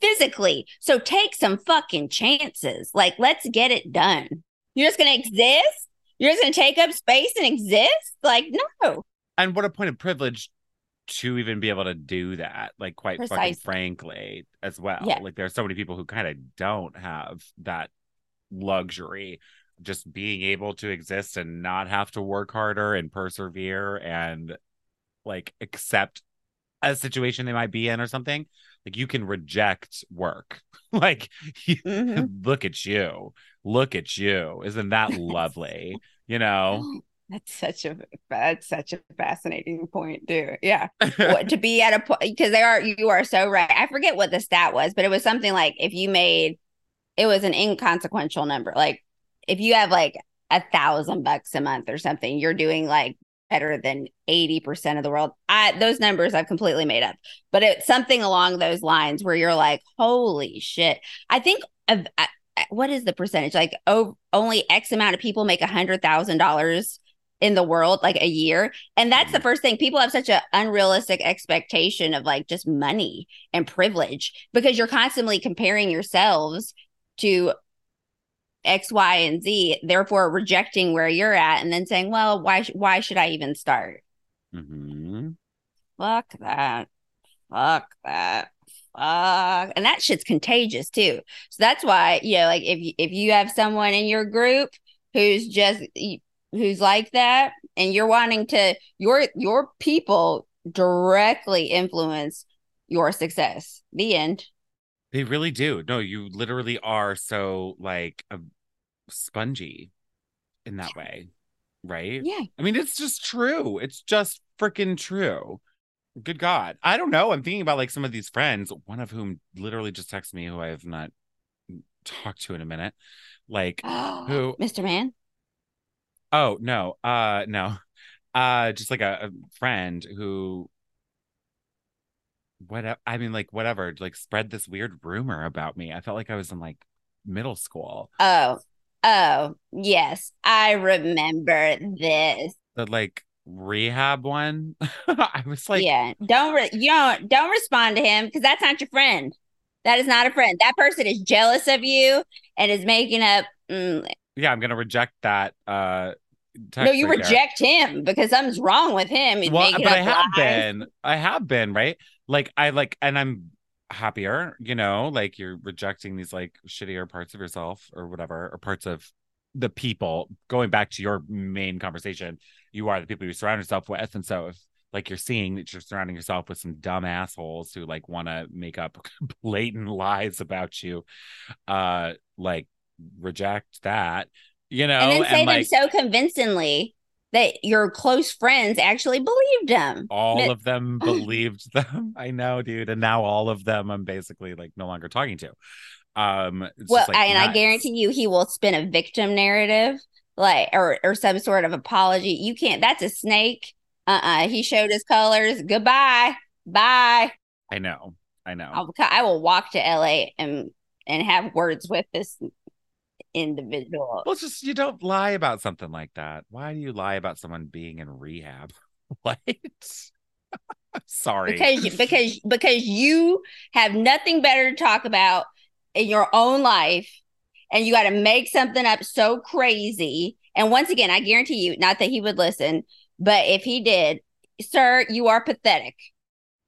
Speaker 2: physically. So take some fucking chances. Like, let's get it done. You're just going to exist? You're just going to take up space and exist? Like, no.
Speaker 3: and what a point of privilege to even be able to do that like quite fucking frankly as well
Speaker 2: Yeah.
Speaker 3: like there are so many people who kind of don't have that luxury just being able to exist and not have to work harder and persevere and like accept a situation they might be in or something like you can reject work like you,
Speaker 2: Mhm.
Speaker 3: look at you look at you isn't that lovely you know
Speaker 2: That's such a that's such a fascinating point, too. Yeah. what, to be at a point because they are you are so right. I forget what the stat was, but it was something like if you made it was an inconsequential number. Like if you have like a thousand bucks a month or something, you're doing like better than 80% of the world. I those numbers I've completely made up. But it's something along those lines where you're like, holy shit. I think of I- I- what is the percentage? Like oh, only X amount of people make a hundred thousand dollars in the world like a year and that's the mm-hmm. first thing people have such an unrealistic expectation of like just money and privilege because you're constantly comparing yourselves to x y and z therefore rejecting where you're at and then saying well why sh- why should i even start?
Speaker 3: Mhm.
Speaker 2: fuck that. Fuck that. Fuck. And that shit's contagious too. So that's why you know like if you, if you have someone in your group who's just who's like that and you're wanting to your your people directly influence your success. The end
Speaker 3: They really do. No, you literally are so like a spongy. in that way, right?
Speaker 2: Yeah.
Speaker 3: I mean, it's just true. It's just freaking true. Good God. I don't know. I'm thinking about like some of these friends, one of whom literally just texted me who I have not talked to in a minute. Like, Who-
Speaker 2: Mr. Man?
Speaker 3: oh no, uh no. Uh just like a, a friend who what I mean, like whatever, like spread this weird rumor about me. I felt like I was in like middle school.
Speaker 2: Oh, oh, yes. I remember this.
Speaker 3: The like rehab one. I was like,
Speaker 2: yeah. Don't re- you don't don't respond to him because that's not your friend. That is not a friend. That person is jealous of you and is making up. Mm,
Speaker 3: yeah, I'm gonna reject that. Uh,
Speaker 2: no, you
Speaker 3: right
Speaker 2: reject him because something's wrong with him. He's
Speaker 3: Well, but I have
Speaker 2: lies.
Speaker 3: been. I have been right. Like I like, and I'm happier. You know, like you're rejecting these like shittier parts of yourself or whatever, or parts of the people. Going back to your main conversation, you are the people you surround yourself with, and so if like you're seeing that you're surrounding yourself with some dumb assholes who like want to make up blatant lies about you, uh, like reject that. You know,
Speaker 2: and then say
Speaker 3: like,
Speaker 2: them so convincingly that your close friends actually believed them.
Speaker 3: all of them believed them. I know, dude. And now all of them I'm basically like no longer talking to. Um it's
Speaker 2: well,
Speaker 3: like,
Speaker 2: I, and I guarantee you, he will spin a victim narrative, like or or some sort of apology. You can't. That's a snake. Uh uh He showed his colors. Goodbye. Bye.
Speaker 3: I know. I know.
Speaker 2: I'll, I will walk to LA and and have words with this individual.
Speaker 3: Well, just you don't lie about something like that. Why do you lie about someone being in rehab? what? Sorry.
Speaker 2: because because because you have nothing better to talk about in your own life and you got to make something up so crazy and once again i guarantee you not that he would listen but if he did sir you are pathetic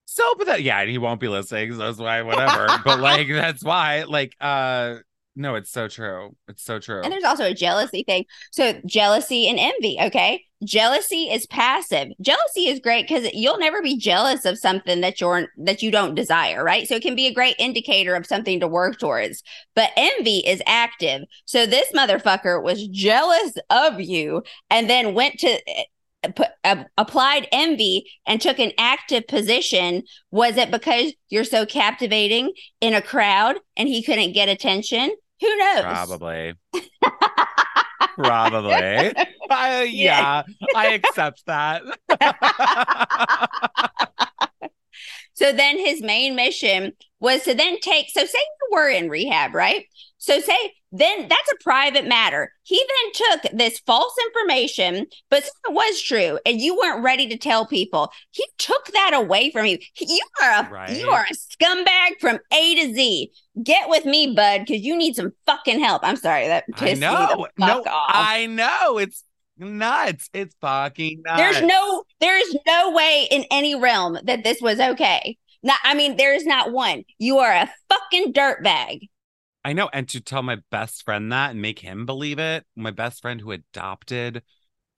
Speaker 3: so pathetic. yeah, and he won't be listening, so that's why whatever. but like that's why, like uh no, it's so true. It's so true.
Speaker 2: and there's also a jealousy thing. So jealousy and envy okay? Jealousy is passive. Jealousy is great because you'll never be jealous of something that you're that you don't desire right? So it can be a great indicator of something to work towards. But envy is active. So this motherfucker was jealous of you and then went to uh, put, uh, applied envy and took an active position. Was it because you're so captivating in a crowd and he couldn't get attention who knows
Speaker 3: Probably. Probably. I, yeah, I accept that.
Speaker 2: So then his main mission was to then take, so say you were in rehab, right? So say then that's a private matter. He then took this false information, but it was true and you weren't ready to tell people. He took that away from you. You are a
Speaker 3: Right.
Speaker 2: you are a scumbag from A to Z. Get with me, bud, because you need some fucking help. I'm sorry, that pissed me the
Speaker 3: know. No,
Speaker 2: fuck off.
Speaker 3: I know. It's nuts. It's fucking nuts.
Speaker 2: There's no there's no way in any realm that this was okay. Not I mean, there is not one. You are a fucking dirtbag.
Speaker 3: I know. And to tell my best friend that and make him believe it, my best friend who adopted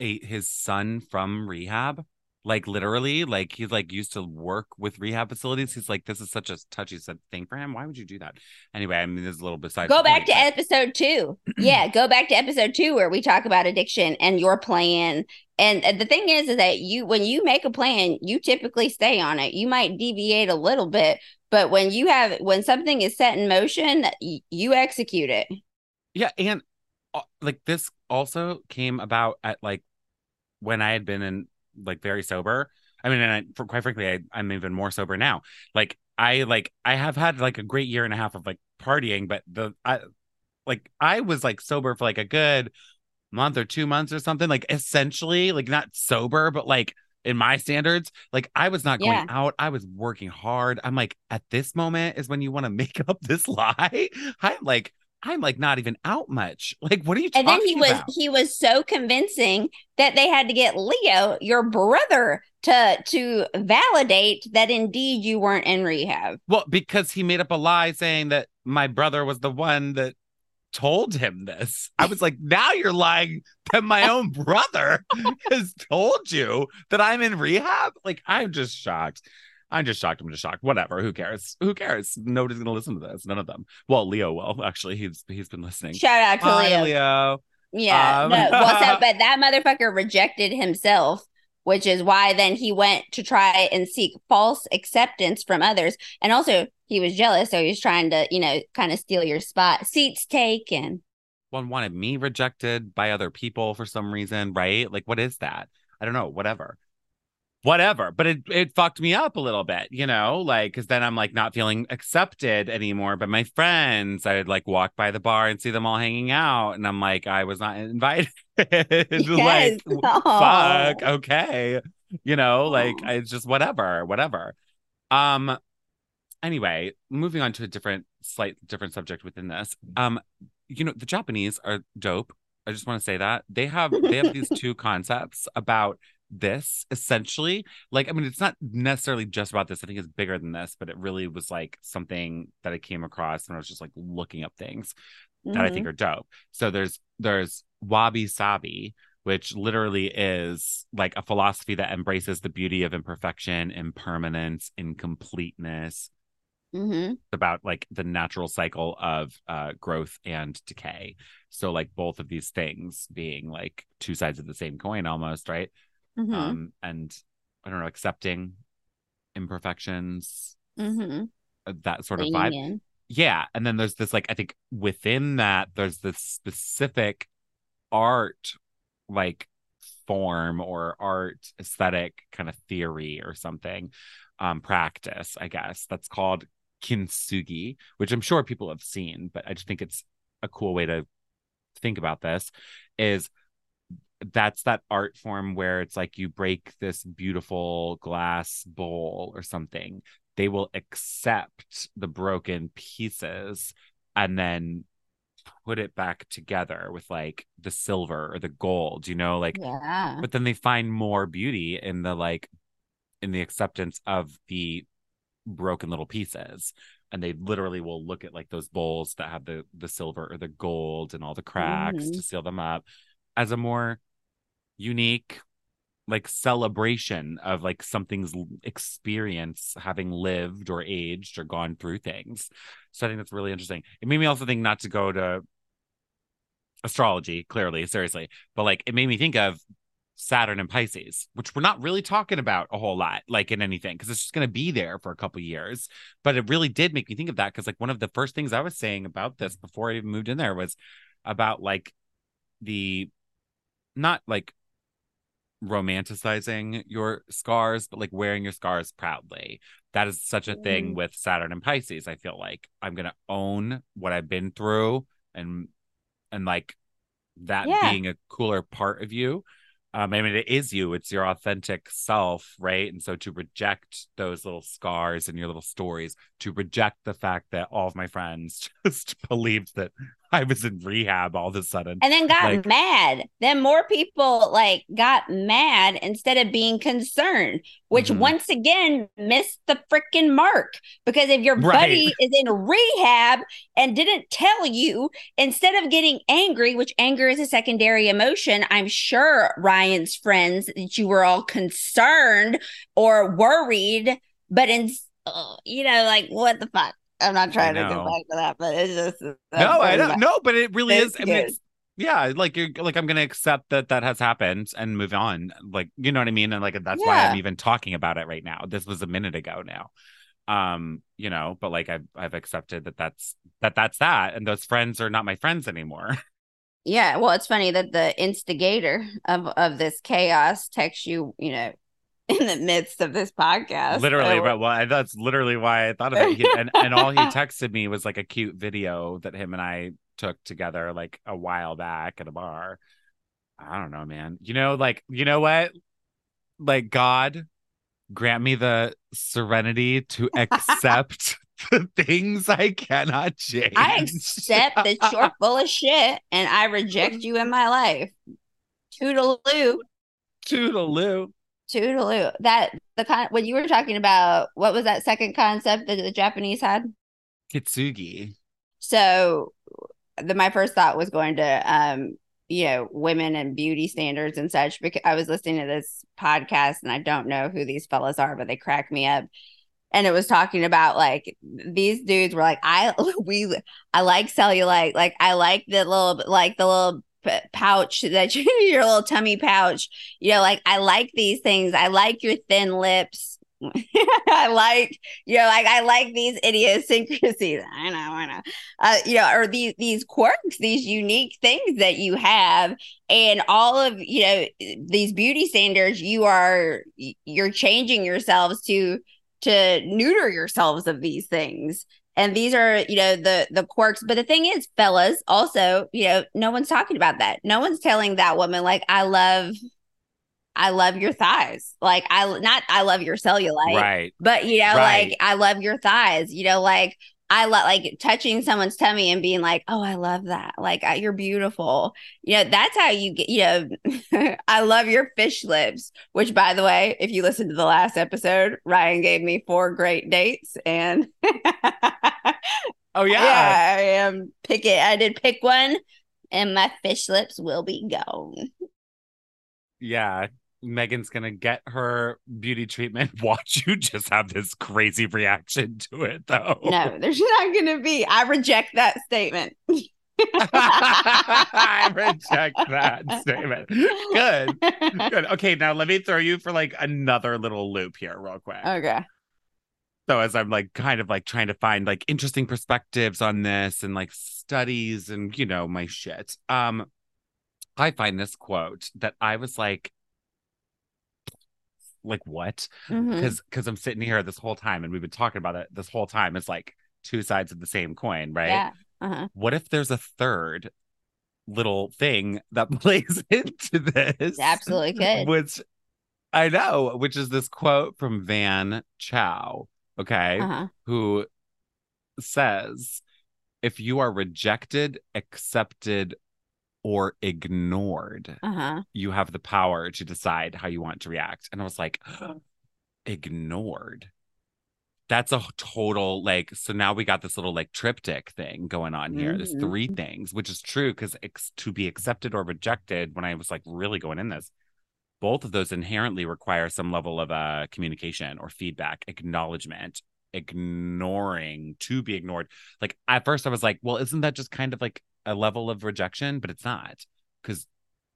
Speaker 3: a his son from rehab, like literally, like he's like used to work with rehab facilities. He's like, this is such a touchy said thing for him. Why would you do that? Anyway, I mean, this is a little beside.
Speaker 2: Go back to episode two. Yeah, go back to episode two where we talk about addiction and your plan. And the thing is, is that you, when you make a plan, you typically stay on it. You might deviate a little bit, but when you have, when something is set in motion, y- you execute it.
Speaker 3: Yeah, and uh, like this also came about at like when I had been in like very sober. I mean, and I, for, quite frankly, I, I'm even more sober now. Like I like I have had like a great year and a half of like partying, but the I like I was like sober for like a good month or two months or something. Like essentially, like not sober, but like in my standards, like I was not going
Speaker 2: Yeah.
Speaker 3: out. I was working hard. I'm like, at this moment is when you want to make up this lie. I'm like, I'm like not even out much. Like, what are you
Speaker 2: and then he was
Speaker 3: about?
Speaker 2: he was so convincing that they had to get leo your brother to to validate that indeed you weren't in rehab
Speaker 3: Well, because he made up a lie saying that my brother was the one that told him this. I was like, now you're lying that my own brother has told you that I'm in rehab. Like, I'm just shocked. I'm just shocked. I'm just shocked. Whatever. Who cares? Who cares? Nobody's gonna listen to this. None of them. Well, Leo will actually. He's he's been listening.
Speaker 2: shout out to
Speaker 3: Hi,
Speaker 2: leo
Speaker 3: Leo.
Speaker 2: Yeah.
Speaker 3: Um,
Speaker 2: no. Well, so, but that motherfucker rejected himself, which is why then he went to try and seek false acceptance from others. And also, he was jealous. So he was trying to, you know, kind of steal your spot. Seats taken.
Speaker 3: One wanted me rejected by other people for some reason, right? Like, what is that? I don't know. Whatever. Whatever. But it it fucked me up a little bit, you know, like because then I'm like not feeling accepted anymore by my friends. I'd like walk by the bar and see them all hanging out, and I'm like, I was not invited.
Speaker 2: Yes.
Speaker 3: like,
Speaker 2: Aw.
Speaker 3: fuck, okay. You know, like
Speaker 2: Aw.
Speaker 3: it's just whatever, whatever. Um anyway, moving on to a different slight different subject within this. Um you know, the Japanese are dope. I just want to say that. They have they have these two concepts about this essentially. Like I mean it's not necessarily just about this. I think it's bigger than this, but it really was like something that I came across when I was just like looking up things that I think are dope. So there's there's wabi sabi, which literally is like a philosophy that embraces the beauty of imperfection, impermanence, incompleteness,
Speaker 2: Mhm.
Speaker 3: about like the natural cycle of uh growth and decay. So like both of these things being like two sides of the same coin almost, right?
Speaker 2: Mhm.
Speaker 3: Um and I don't know, accepting imperfections,
Speaker 2: Mhm.
Speaker 3: uh, that sort of vibe.
Speaker 2: in.
Speaker 3: yeah and then there's this like i think within that there's this specific art like form or art aesthetic kind of theory or something um practice i guess that's called kintsugi which i'm sure people have seen but i just think it's a cool way to think about this is that's that art form where it's like you break this beautiful glass bowl or something they will accept the broken pieces and then put it back together with like the silver or the gold you know like
Speaker 2: Yeah.
Speaker 3: but then they find more beauty in the like in the acceptance of the broken little pieces and they literally will look at like those bowls that have the the silver or the gold and all the cracks
Speaker 2: Mhm.
Speaker 3: to seal them up as a more unique like celebration of like something's experience having lived or aged or gone through things so i think that's really interesting it made me also think not to go to astrology clearly seriously but like it made me think of Saturn and Pisces, which we're not really talking about a whole lot, like in anything, because it's just going to be there for a couple years. But it really did make me think of that because, like, one of the first things I was saying about this before I even moved in there was about like the not like romanticizing your scars, but like wearing your scars proudly. That is such a thing
Speaker 2: Mm.
Speaker 3: with Saturn and Pisces. I feel like I'm going to own what I've been through and, and like that
Speaker 2: Yeah.
Speaker 3: being a cooler part of you um, I mean, it is you, it's your authentic self, right? And so to reject those little scars and your little stories, to reject the fact that all of my friends just believed that I was in rehab all of a sudden.
Speaker 2: and then got
Speaker 3: Like-
Speaker 2: mad. Then more people like got mad instead of being concerned, which
Speaker 3: Mhm.
Speaker 2: once again missed the freaking mark. Because if your
Speaker 3: Right.
Speaker 2: buddy is in rehab and didn't tell you, instead of getting angry, which anger is a secondary emotion, I'm sure Ryan's friends that you were all concerned or worried, but in uh, you know, like what the fuck. I'm not trying to go back to that, but it's just
Speaker 3: no, I don't know, but it really is. I mean, it's, yeah, like you're like I'm gonna accept that that has happened and move on. Like you know what I mean, and like that's why I'm even talking about it right now. This was a minute ago now, um, you know. But like I've I've accepted that that's that that's that, and those friends are not my friends anymore.
Speaker 2: Yeah, well, it's funny that the instigator of of this chaos texts you, you know, in the midst of this podcast.
Speaker 3: literally,
Speaker 2: So-
Speaker 3: but well, I- that's literally why I thought of it. He, and and all he texted me was like a cute video that him and I took together like a while back at a bar. I don't know, man. You know, like you know what? Like God grant me the serenity to accept the things I cannot change.
Speaker 2: I accept that you're full of shit, and I reject you in my life. Toodaloo,
Speaker 3: Toodaloo.
Speaker 2: Toodaloo. That the con when you were talking about what was that second concept that the Japanese had?
Speaker 3: Kintsugi.
Speaker 2: So the my first thought was going to um you know women and beauty standards and such because I was listening to this podcast and I don't know who these fellas are but they crack me up and it was talking about like these dudes were like I we I like cellulite like I like the little like the little pouch that you, your little tummy pouch. You know, like I like these things. I like your thin lips. I like, you know, like I like these idiosyncrasies. I know, I know. Uh, you know, or these these quirks, these unique things that you have, and all of you know these beauty standards. You are you're changing yourselves to to neuter yourselves of these things and these are you know the the quirks but the thing is fellas also you know no one's talking about that no one's telling that woman like i love i love your thighs like i not i love your cellulite
Speaker 3: right.
Speaker 2: but you know
Speaker 3: Right.
Speaker 2: like i love your thighs you know like i love like touching someone's tummy and being like oh i love that like I, you're beautiful you know that's how you get you know i love your fish lips which by the way if you listen to the last episode ryan gave me four great dates and
Speaker 3: Oh yeah.
Speaker 2: yeah i am pick it i did pick one and my fish lips will be gone
Speaker 3: Yeah. Megan's gonna get her beauty treatment. Watch you just have this crazy reaction to it though.
Speaker 2: no there's not gonna be i reject that statement
Speaker 3: I reject that statement. Good. Good. Okay, now let me throw you for like another little loop here, real quick.
Speaker 2: okay
Speaker 3: so as I'm like kind of like trying to find like interesting perspectives on this and like studies and you know my shit. Um I find this quote that I was like like what?
Speaker 2: Mhm.
Speaker 3: Because because I'm sitting here this whole time and we've been talking about it this whole time. It's like two sides of the same coin, right?
Speaker 2: yeah uh-huh
Speaker 3: What if there's a third little thing that plays into this?
Speaker 2: absolutely could
Speaker 3: Which I know, which is this quote from Van Chow, okay,
Speaker 2: uh-huh
Speaker 3: who says, if you are rejected, accepted, or ignored,
Speaker 2: uh-huh
Speaker 3: you have the power to decide how you want to react. And I was like, ignored. That's a total like. So now we got this little like triptych thing going on here. There's
Speaker 2: Mhm.
Speaker 3: three things, which is true because ex- to be accepted or rejected, when I was like really going in this, both of those inherently require some level of uh, communication or feedback, acknowledgement, ignoring to be ignored. Like at first, I was like, well, isn't that just kind of like a level of rejection? But it's not because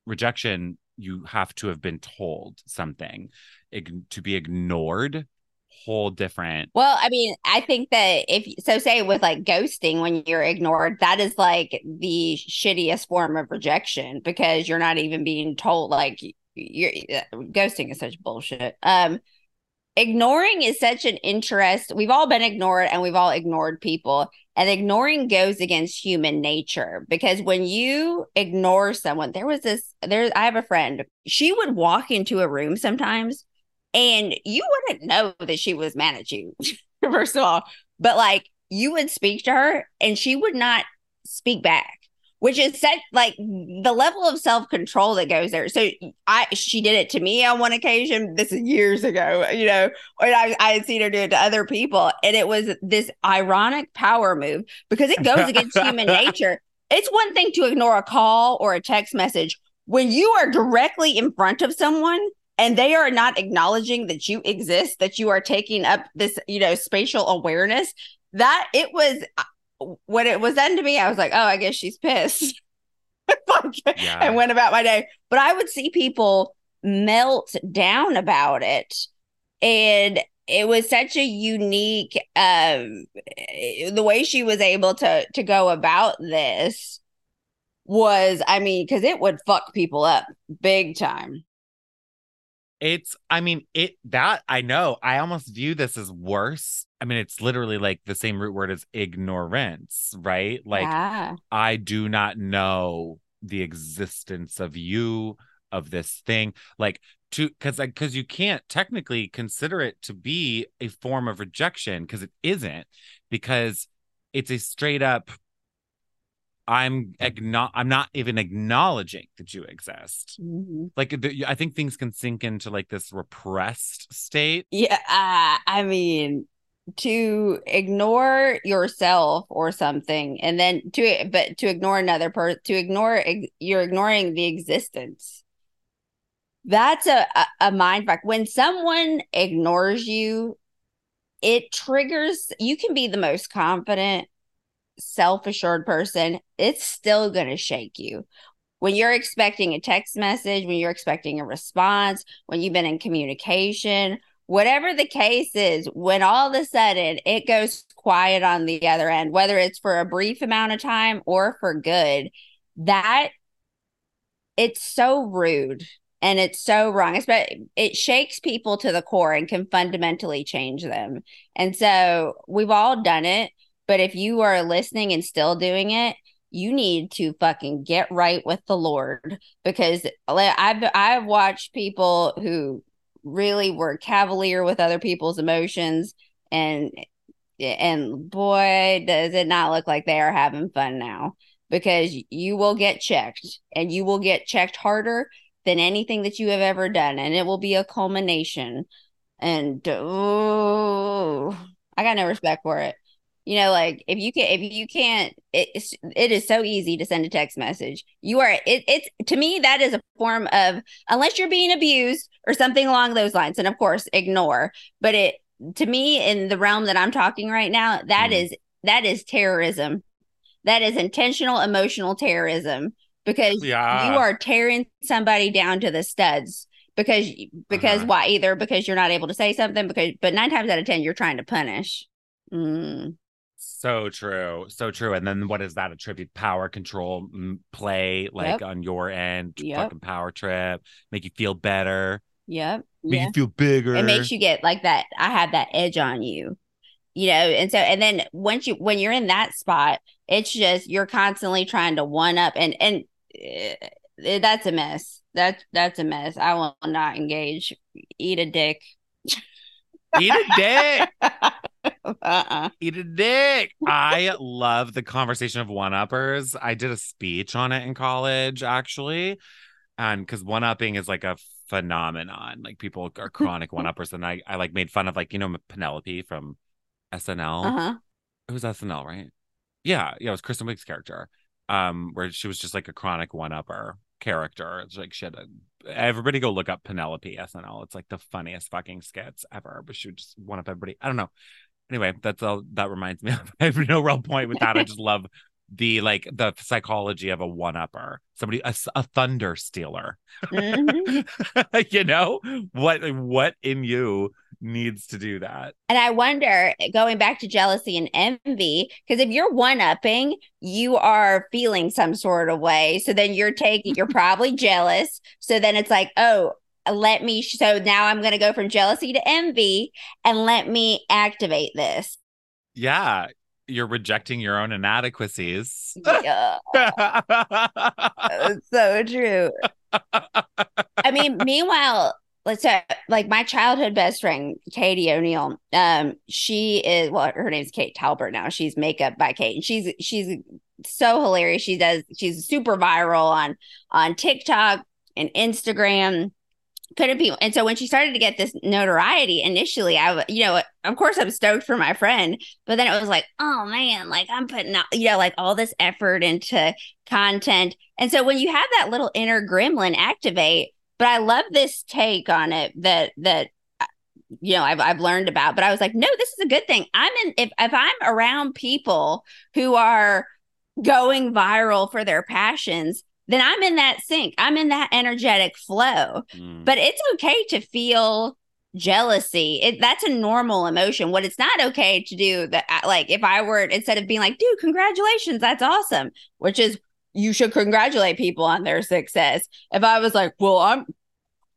Speaker 3: rejection, you have to have been told something. To be ignored, whole different.
Speaker 2: Well, I mean, I think that if so, say with like ghosting, when you're ignored, that is like the shittiest form of rejection because you're not even being told. Like, you're ghosting is such bullshit. Um, ignoring is such an interest. We've all been ignored and we've all ignored people, and ignoring goes against human nature because when you ignore someone, there was this. There, I have a friend. She would walk into a room sometimes and you wouldn't know that she was mad at you first of all but like you would speak to her and she would not speak back which is set like the level of self-control that goes there. So i she did it to me on one occasion. This is years ago you know and i, I had seen her do it to other people. And it was this ironic power move because it goes against human nature. It's one thing to ignore a call or a text message. When you are directly in front of someone and they are not acknowledging that you exist that you are taking up this you know spatial awareness that it was when it was done to me i was like oh i guess she's pissed
Speaker 3: Yeah.
Speaker 2: and went about my day but i would see people melt down about it and it was such a unique um the way she was able to to go about this was i mean because it would fuck people up big time
Speaker 3: It's, I mean, it that I know. I almost view this as worse. I mean, it's literally like the same root word as ignorance, right? Like,
Speaker 2: yeah.
Speaker 3: I do not know the existence of you, of this thing. Like, to because like because you can't technically consider it to be a form of rejection because it isn't, because it's a straight up. I'm agno- I'm not even acknowledging that you exist.
Speaker 2: Mhm.
Speaker 3: Like the, I think things can sink into like this repressed state.
Speaker 2: Yeah, uh, I mean, to ignore yourself or something, and then to but to ignore another person, to ignore you're ignoring the existence. That's a, a mind. When someone ignores you, it triggers. You can be the most confident, self assured person. It's still gonna shake you. when you're expecting a text message, when you're expecting a response, when you've been in communication, whatever the case is, when all of a sudden it goes quiet on the other end, whether it's for a brief amount of time or for good, that it's so rude and it's so wrong. It's, but it shakes people to the core and can fundamentally change them. And so we've all done it. But if you are listening and still doing it, you need to fucking get right with the Lord because I've I've watched people who really were cavalier with other people's emotions. And and boy does it not look like they are having fun now. Because you will get checked and you will get checked harder than anything that you have ever done and it will be a culmination. And oh i got no respect for it you know like if you can if you can't it's it is so easy to send a text message you are it, it's to me that is a form of unless you're being abused or something along those lines and of course ignore but it to me in the realm that i'm talking right now that mm. is that is terrorism that is intentional emotional terrorism because yeah. you are tearing somebody down to the studs because because uh-huh. why either because you're not able to say something because but nine times out of ten you're trying to punish mm.
Speaker 3: So true so true and then what is that attribute power control play like yep. on your end yep. fucking power trip make you feel better
Speaker 2: yep
Speaker 3: make yeah. you feel bigger
Speaker 2: it makes you get like that i have that edge on you you know and so and then once you when you're in that spot it's just you're constantly trying to one up and and uh, that's a mess that's that's a mess i will not engage eat a dick
Speaker 3: eat a dick uh-uh. eat a dick i love the conversation of one-uppers i did a speech on it in college actually and because one-upping is like a phenomenon like people are chronic one-uppers and i i like made fun of like you know penelope from SNL. Uh-huh. It was SNL, right? Yeah, yeah, it was Kristen Wiig's character. Um, where she was just like a chronic one-upper character. It's like she shit. Everybody go look up Penelope SNL. It's like the funniest fucking skits ever. But she would just one up everybody. I don't know. Anyway, that's all that reminds me of. I have no real point with that. I just love the like the psychology of a one upper somebody a, a thunder stealer mm-hmm. you know what what in you needs to do that
Speaker 2: and i wonder going back to jealousy and envy because if you're one upping you are feeling some sort of way so then you're taking you're probably jealous so then it's like oh let me so now i'm going to go from jealousy to envy and let me activate this
Speaker 3: yeah you're rejecting your own inadequacies.
Speaker 2: Yeah. so true. I mean, meanwhile, let's say like my childhood best friend, Katie O'Neill. Um, she is well, her name's Kate Talbert now. She's makeup by Kate. And she's she's so hilarious. She does she's super viral on on TikTok and Instagram couldn't be and so when she started to get this notoriety initially i you know of course i'm stoked for my friend but then it was like oh man like i'm putting out you know like all this effort into content. And so when you have that little inner gremlin activate but i love this take on it that that uh, you know I've, I've learned about but i was like no this is a good thing. I'm in if, if i'm around people who are going viral for their passions then I'm in that sync. I'm in that energetic flow. Mm. But it's okay to feel jealousy. It, that's a normal emotion. What it's not okay to do that, uh, like if I were instead of being like, dude, congratulations, that's awesome, which is you should congratulate people on their success. If I was like, well, I'm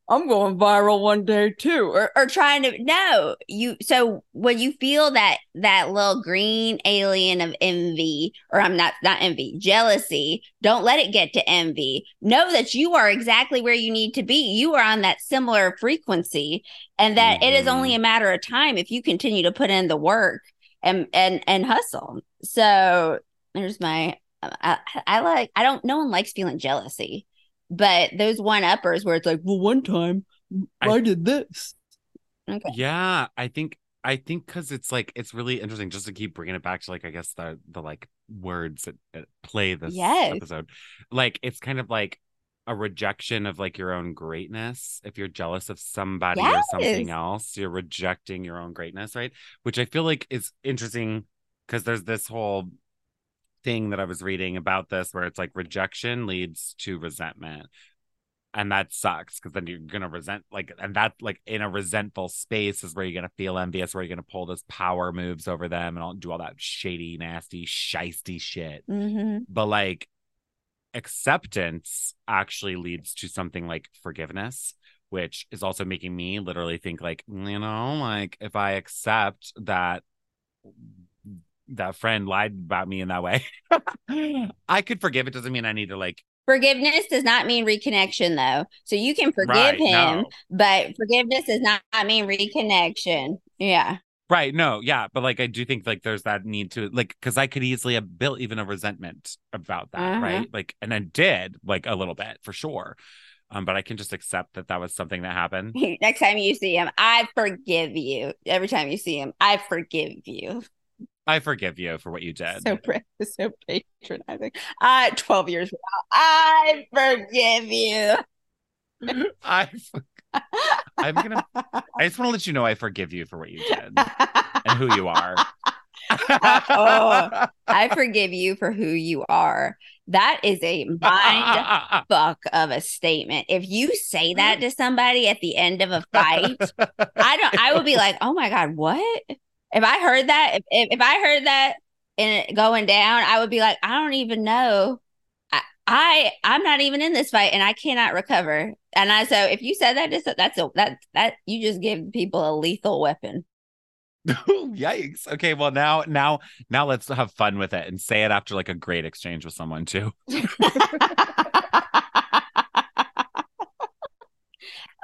Speaker 2: I'm going viral one day too, or, or trying to no, you so when you feel that that little green alien of envy, or I'm not not envy, jealousy, don't let it get to envy. Know that you are exactly where you need to be. You are on that similar frequency, and that mm-hmm. it is only mm-hmm. a matter of time if you continue to put in the work and and and hustle. So there's my I, I like I don't no one likes feeling jealousy but those one uppers where it's like, well, one time I, I did this.
Speaker 3: Okay. Yeah, I think I think because it's like it's really interesting just to keep bringing it back to like I guess the the like words that, that play this yes. episode. Like it's kind of like a rejection of like your own greatness. If you're jealous of somebody yes. or something else, you're rejecting your own greatness, right? Which I feel like is interesting because there's this whole thing that I was reading about this where it's like rejection leads to resentment. And that sucks because then you're gonna resent like and that like in a resentful space is where you're gonna feel envious, where you're gonna pull those power moves over them and all do all that shady, nasty, shisty shit.
Speaker 2: hmm
Speaker 3: But like acceptance actually leads to something like forgiveness, which is also making me literally think like, you know, like if I accept that that friend lied about me in that way, I could forgive. It doesn't mean I need to like
Speaker 2: Forgiveness does not mean reconnection, though. So you can forgive
Speaker 3: right,
Speaker 2: him,
Speaker 3: no.
Speaker 2: but forgiveness does not mean reconnection. Yeah.
Speaker 3: Right. No, yeah. But like I do think like there's that need to like because I could easily have built even a resentment about that,
Speaker 2: Uh-huh.
Speaker 3: right? Like and I did like a little bit for sure. Um, but I can just accept that that was something that happened.
Speaker 2: Next time you see him, I forgive you. Every time you see him, I forgive you.
Speaker 3: I forgive you for what you did.
Speaker 2: So so patronizing. Uh, 12 years now, I forgive you.
Speaker 3: I I'm gonna I just want to let you know I forgive you for what you did and who you are.
Speaker 2: oh. I forgive you for who you are. That is a mind fuck of a statement. If you say that to somebody at the end of a fight, I don't. I would be like, oh my god, what? If I heard that, if if, if I heard that and going down, I would be like, I don't even know. I, I I'm not even in this fight, and I cannot recover. And I so if you said that, just that's a that that you just give people a lethal weapon.
Speaker 3: Oh, yikes. Okay, well now now now let's have fun with it and say it after like a great exchange with someone too.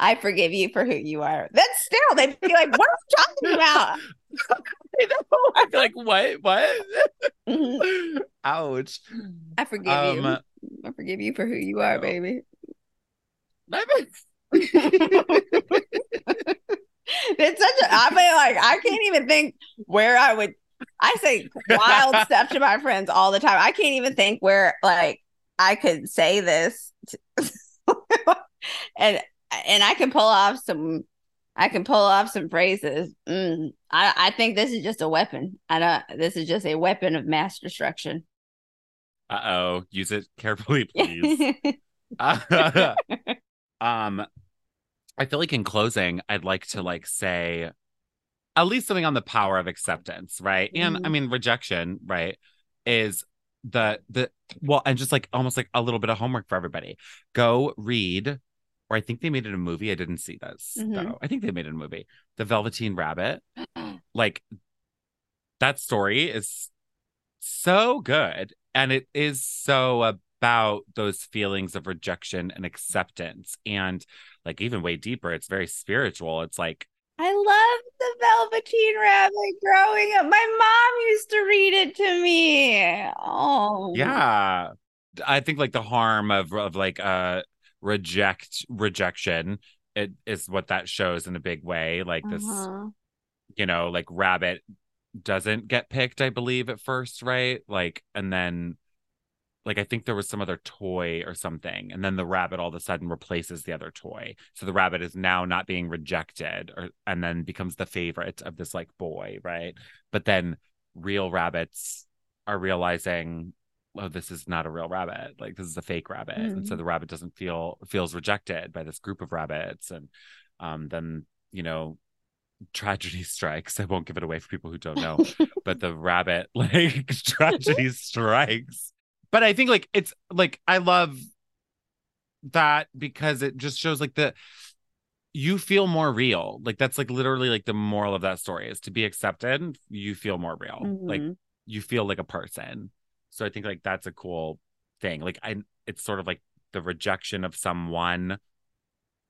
Speaker 2: I forgive you for who you are. That's still they'd be like, what are you talking about?
Speaker 3: I feel like what? What? Ouch.
Speaker 2: I forgive
Speaker 3: Um
Speaker 2: you. I forgive you for who you are, baby. it's such a I feel like I can't even think where I would I say wild stuff to my friends all the time. I can't even think where like I could say this to- and and I can pull off some I can pull off some phrases. Mm, I I think this is just a weapon. I don't this is just a weapon of mass destruction.
Speaker 3: Uh oh. Use it carefully, please. um i feel like in closing i'd like to like say at least something on the power of acceptance right and i
Speaker 2: Mhm.
Speaker 3: mean rejection right is the the well and just like almost like a little bit of homework for everybody go read or i think they made it a movie. I didn't see this
Speaker 2: Mhm.
Speaker 3: though. I think they made it a movie. The velveteen rabbit. Like that story is so good and it is so about those feelings of rejection and acceptance and like even way deeper it's very spiritual. It's like
Speaker 2: I love the Velveteen Rabbit growing up. My mom used to read it to me. Oh,
Speaker 3: yeah. I think like the harm of of like uh reject rejection it is what that shows in a big way. Like this
Speaker 2: Uh-huh.
Speaker 3: you know like rabbit doesn't get picked i believe at first right? Like and then like i think there was some other toy or something and then the rabbit all of a sudden replaces the other toy. So the rabbit is now not being rejected or and then becomes the favorite of this like boy right? But then real rabbits are realizing oh this is not a real rabbit like this is a fake rabbit and so
Speaker 2: Mhm.
Speaker 3: the rabbit doesn't feel feels rejected by this group of rabbits and um then you know tragedy strikes. I won't give it away for people who don't know but the rabbit like tragedy strikes. But i think like it's like i love that because it just shows like the you feel more real. Like that's like literally like the moral of that story is to be accepted you feel more real. Like
Speaker 2: Mhm.
Speaker 3: you feel like a person so i think like that's a cool thing like i it's sort of like the rejection of someone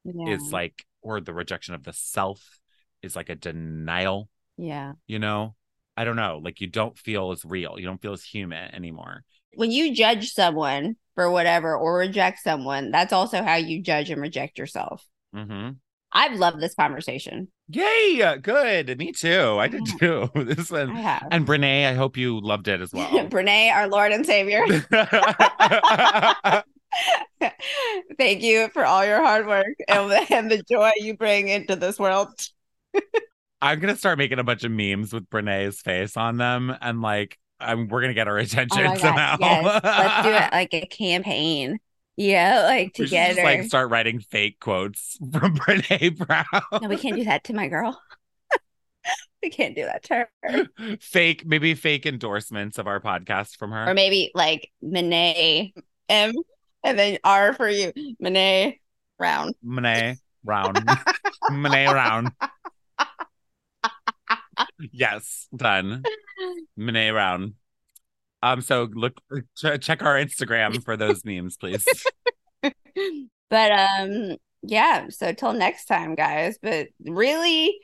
Speaker 2: yeah.
Speaker 3: is like or the rejection of the self is like a denial
Speaker 2: yeah.
Speaker 3: you know i don't know like you don't feel as real you don't feel as human anymore
Speaker 2: When you judge someone for whatever or reject someone, that's also how you judge and reject yourself.
Speaker 3: mm-hmm.
Speaker 2: I've loved this conversation.
Speaker 3: yay good me too i did too this one and Brené, i hope you loved it as well
Speaker 2: Brené, our Lord and Savior. Thank you for all your hard work and, and the joy you bring into this world.
Speaker 3: i'm gonna start making a bunch of memes with Brené's face on them and like um, we're gonna get her attention
Speaker 2: Oh
Speaker 3: somehow.
Speaker 2: yes. Let's do it like a campaign. Yeah, like
Speaker 3: We should just, like start writing fake quotes from Brené Brown.
Speaker 2: no, we can't do that to my girl. we can't do that to her.
Speaker 3: fake, maybe fake endorsements of our podcast from her.
Speaker 2: Or maybe like Monet M and then R for you. Monet round.
Speaker 3: Monet round. Monet round. yes, done. Monet round. Um, so look, ch- check our Instagram for those memes, please.
Speaker 2: but um yeah, so till next time, guys. But really,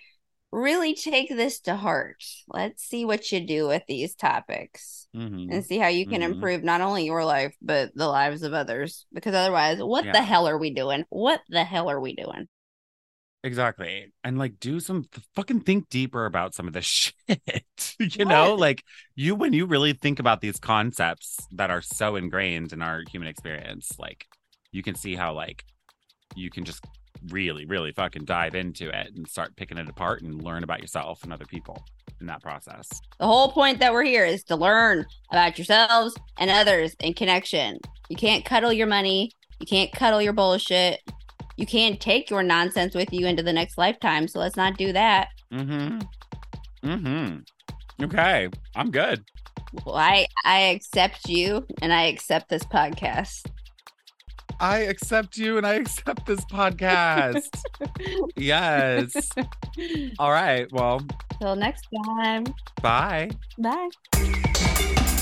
Speaker 2: really take this to heart. Let's see what you do with these topics.
Speaker 3: Mhm.
Speaker 2: and see how you can
Speaker 3: Mhm.
Speaker 2: improve not only your life but the lives of others because otherwise what
Speaker 3: Yeah.
Speaker 2: the hell are we doing what the hell are we doing
Speaker 3: Exactly. And like do some fucking think deeper about some of this shit. you know, like you when you really think about these concepts that are so ingrained in our human experience, like you can see how like you can just really, really fucking dive into it and start picking it apart and learn about yourself and other people in that process.
Speaker 2: the whole point that we're here is to learn about yourselves and others in connection you can't cuddle your money you can't cuddle your bullshit you can't take your nonsense with you into the next lifetime so let's not do that
Speaker 3: Mm-hmm. Mm-hmm. Okay. I'm good.
Speaker 2: well, i i accept you and i accept this podcast
Speaker 3: I accept you and I accept this podcast. yes. All right. Well,
Speaker 2: till next time
Speaker 3: bye.
Speaker 2: bye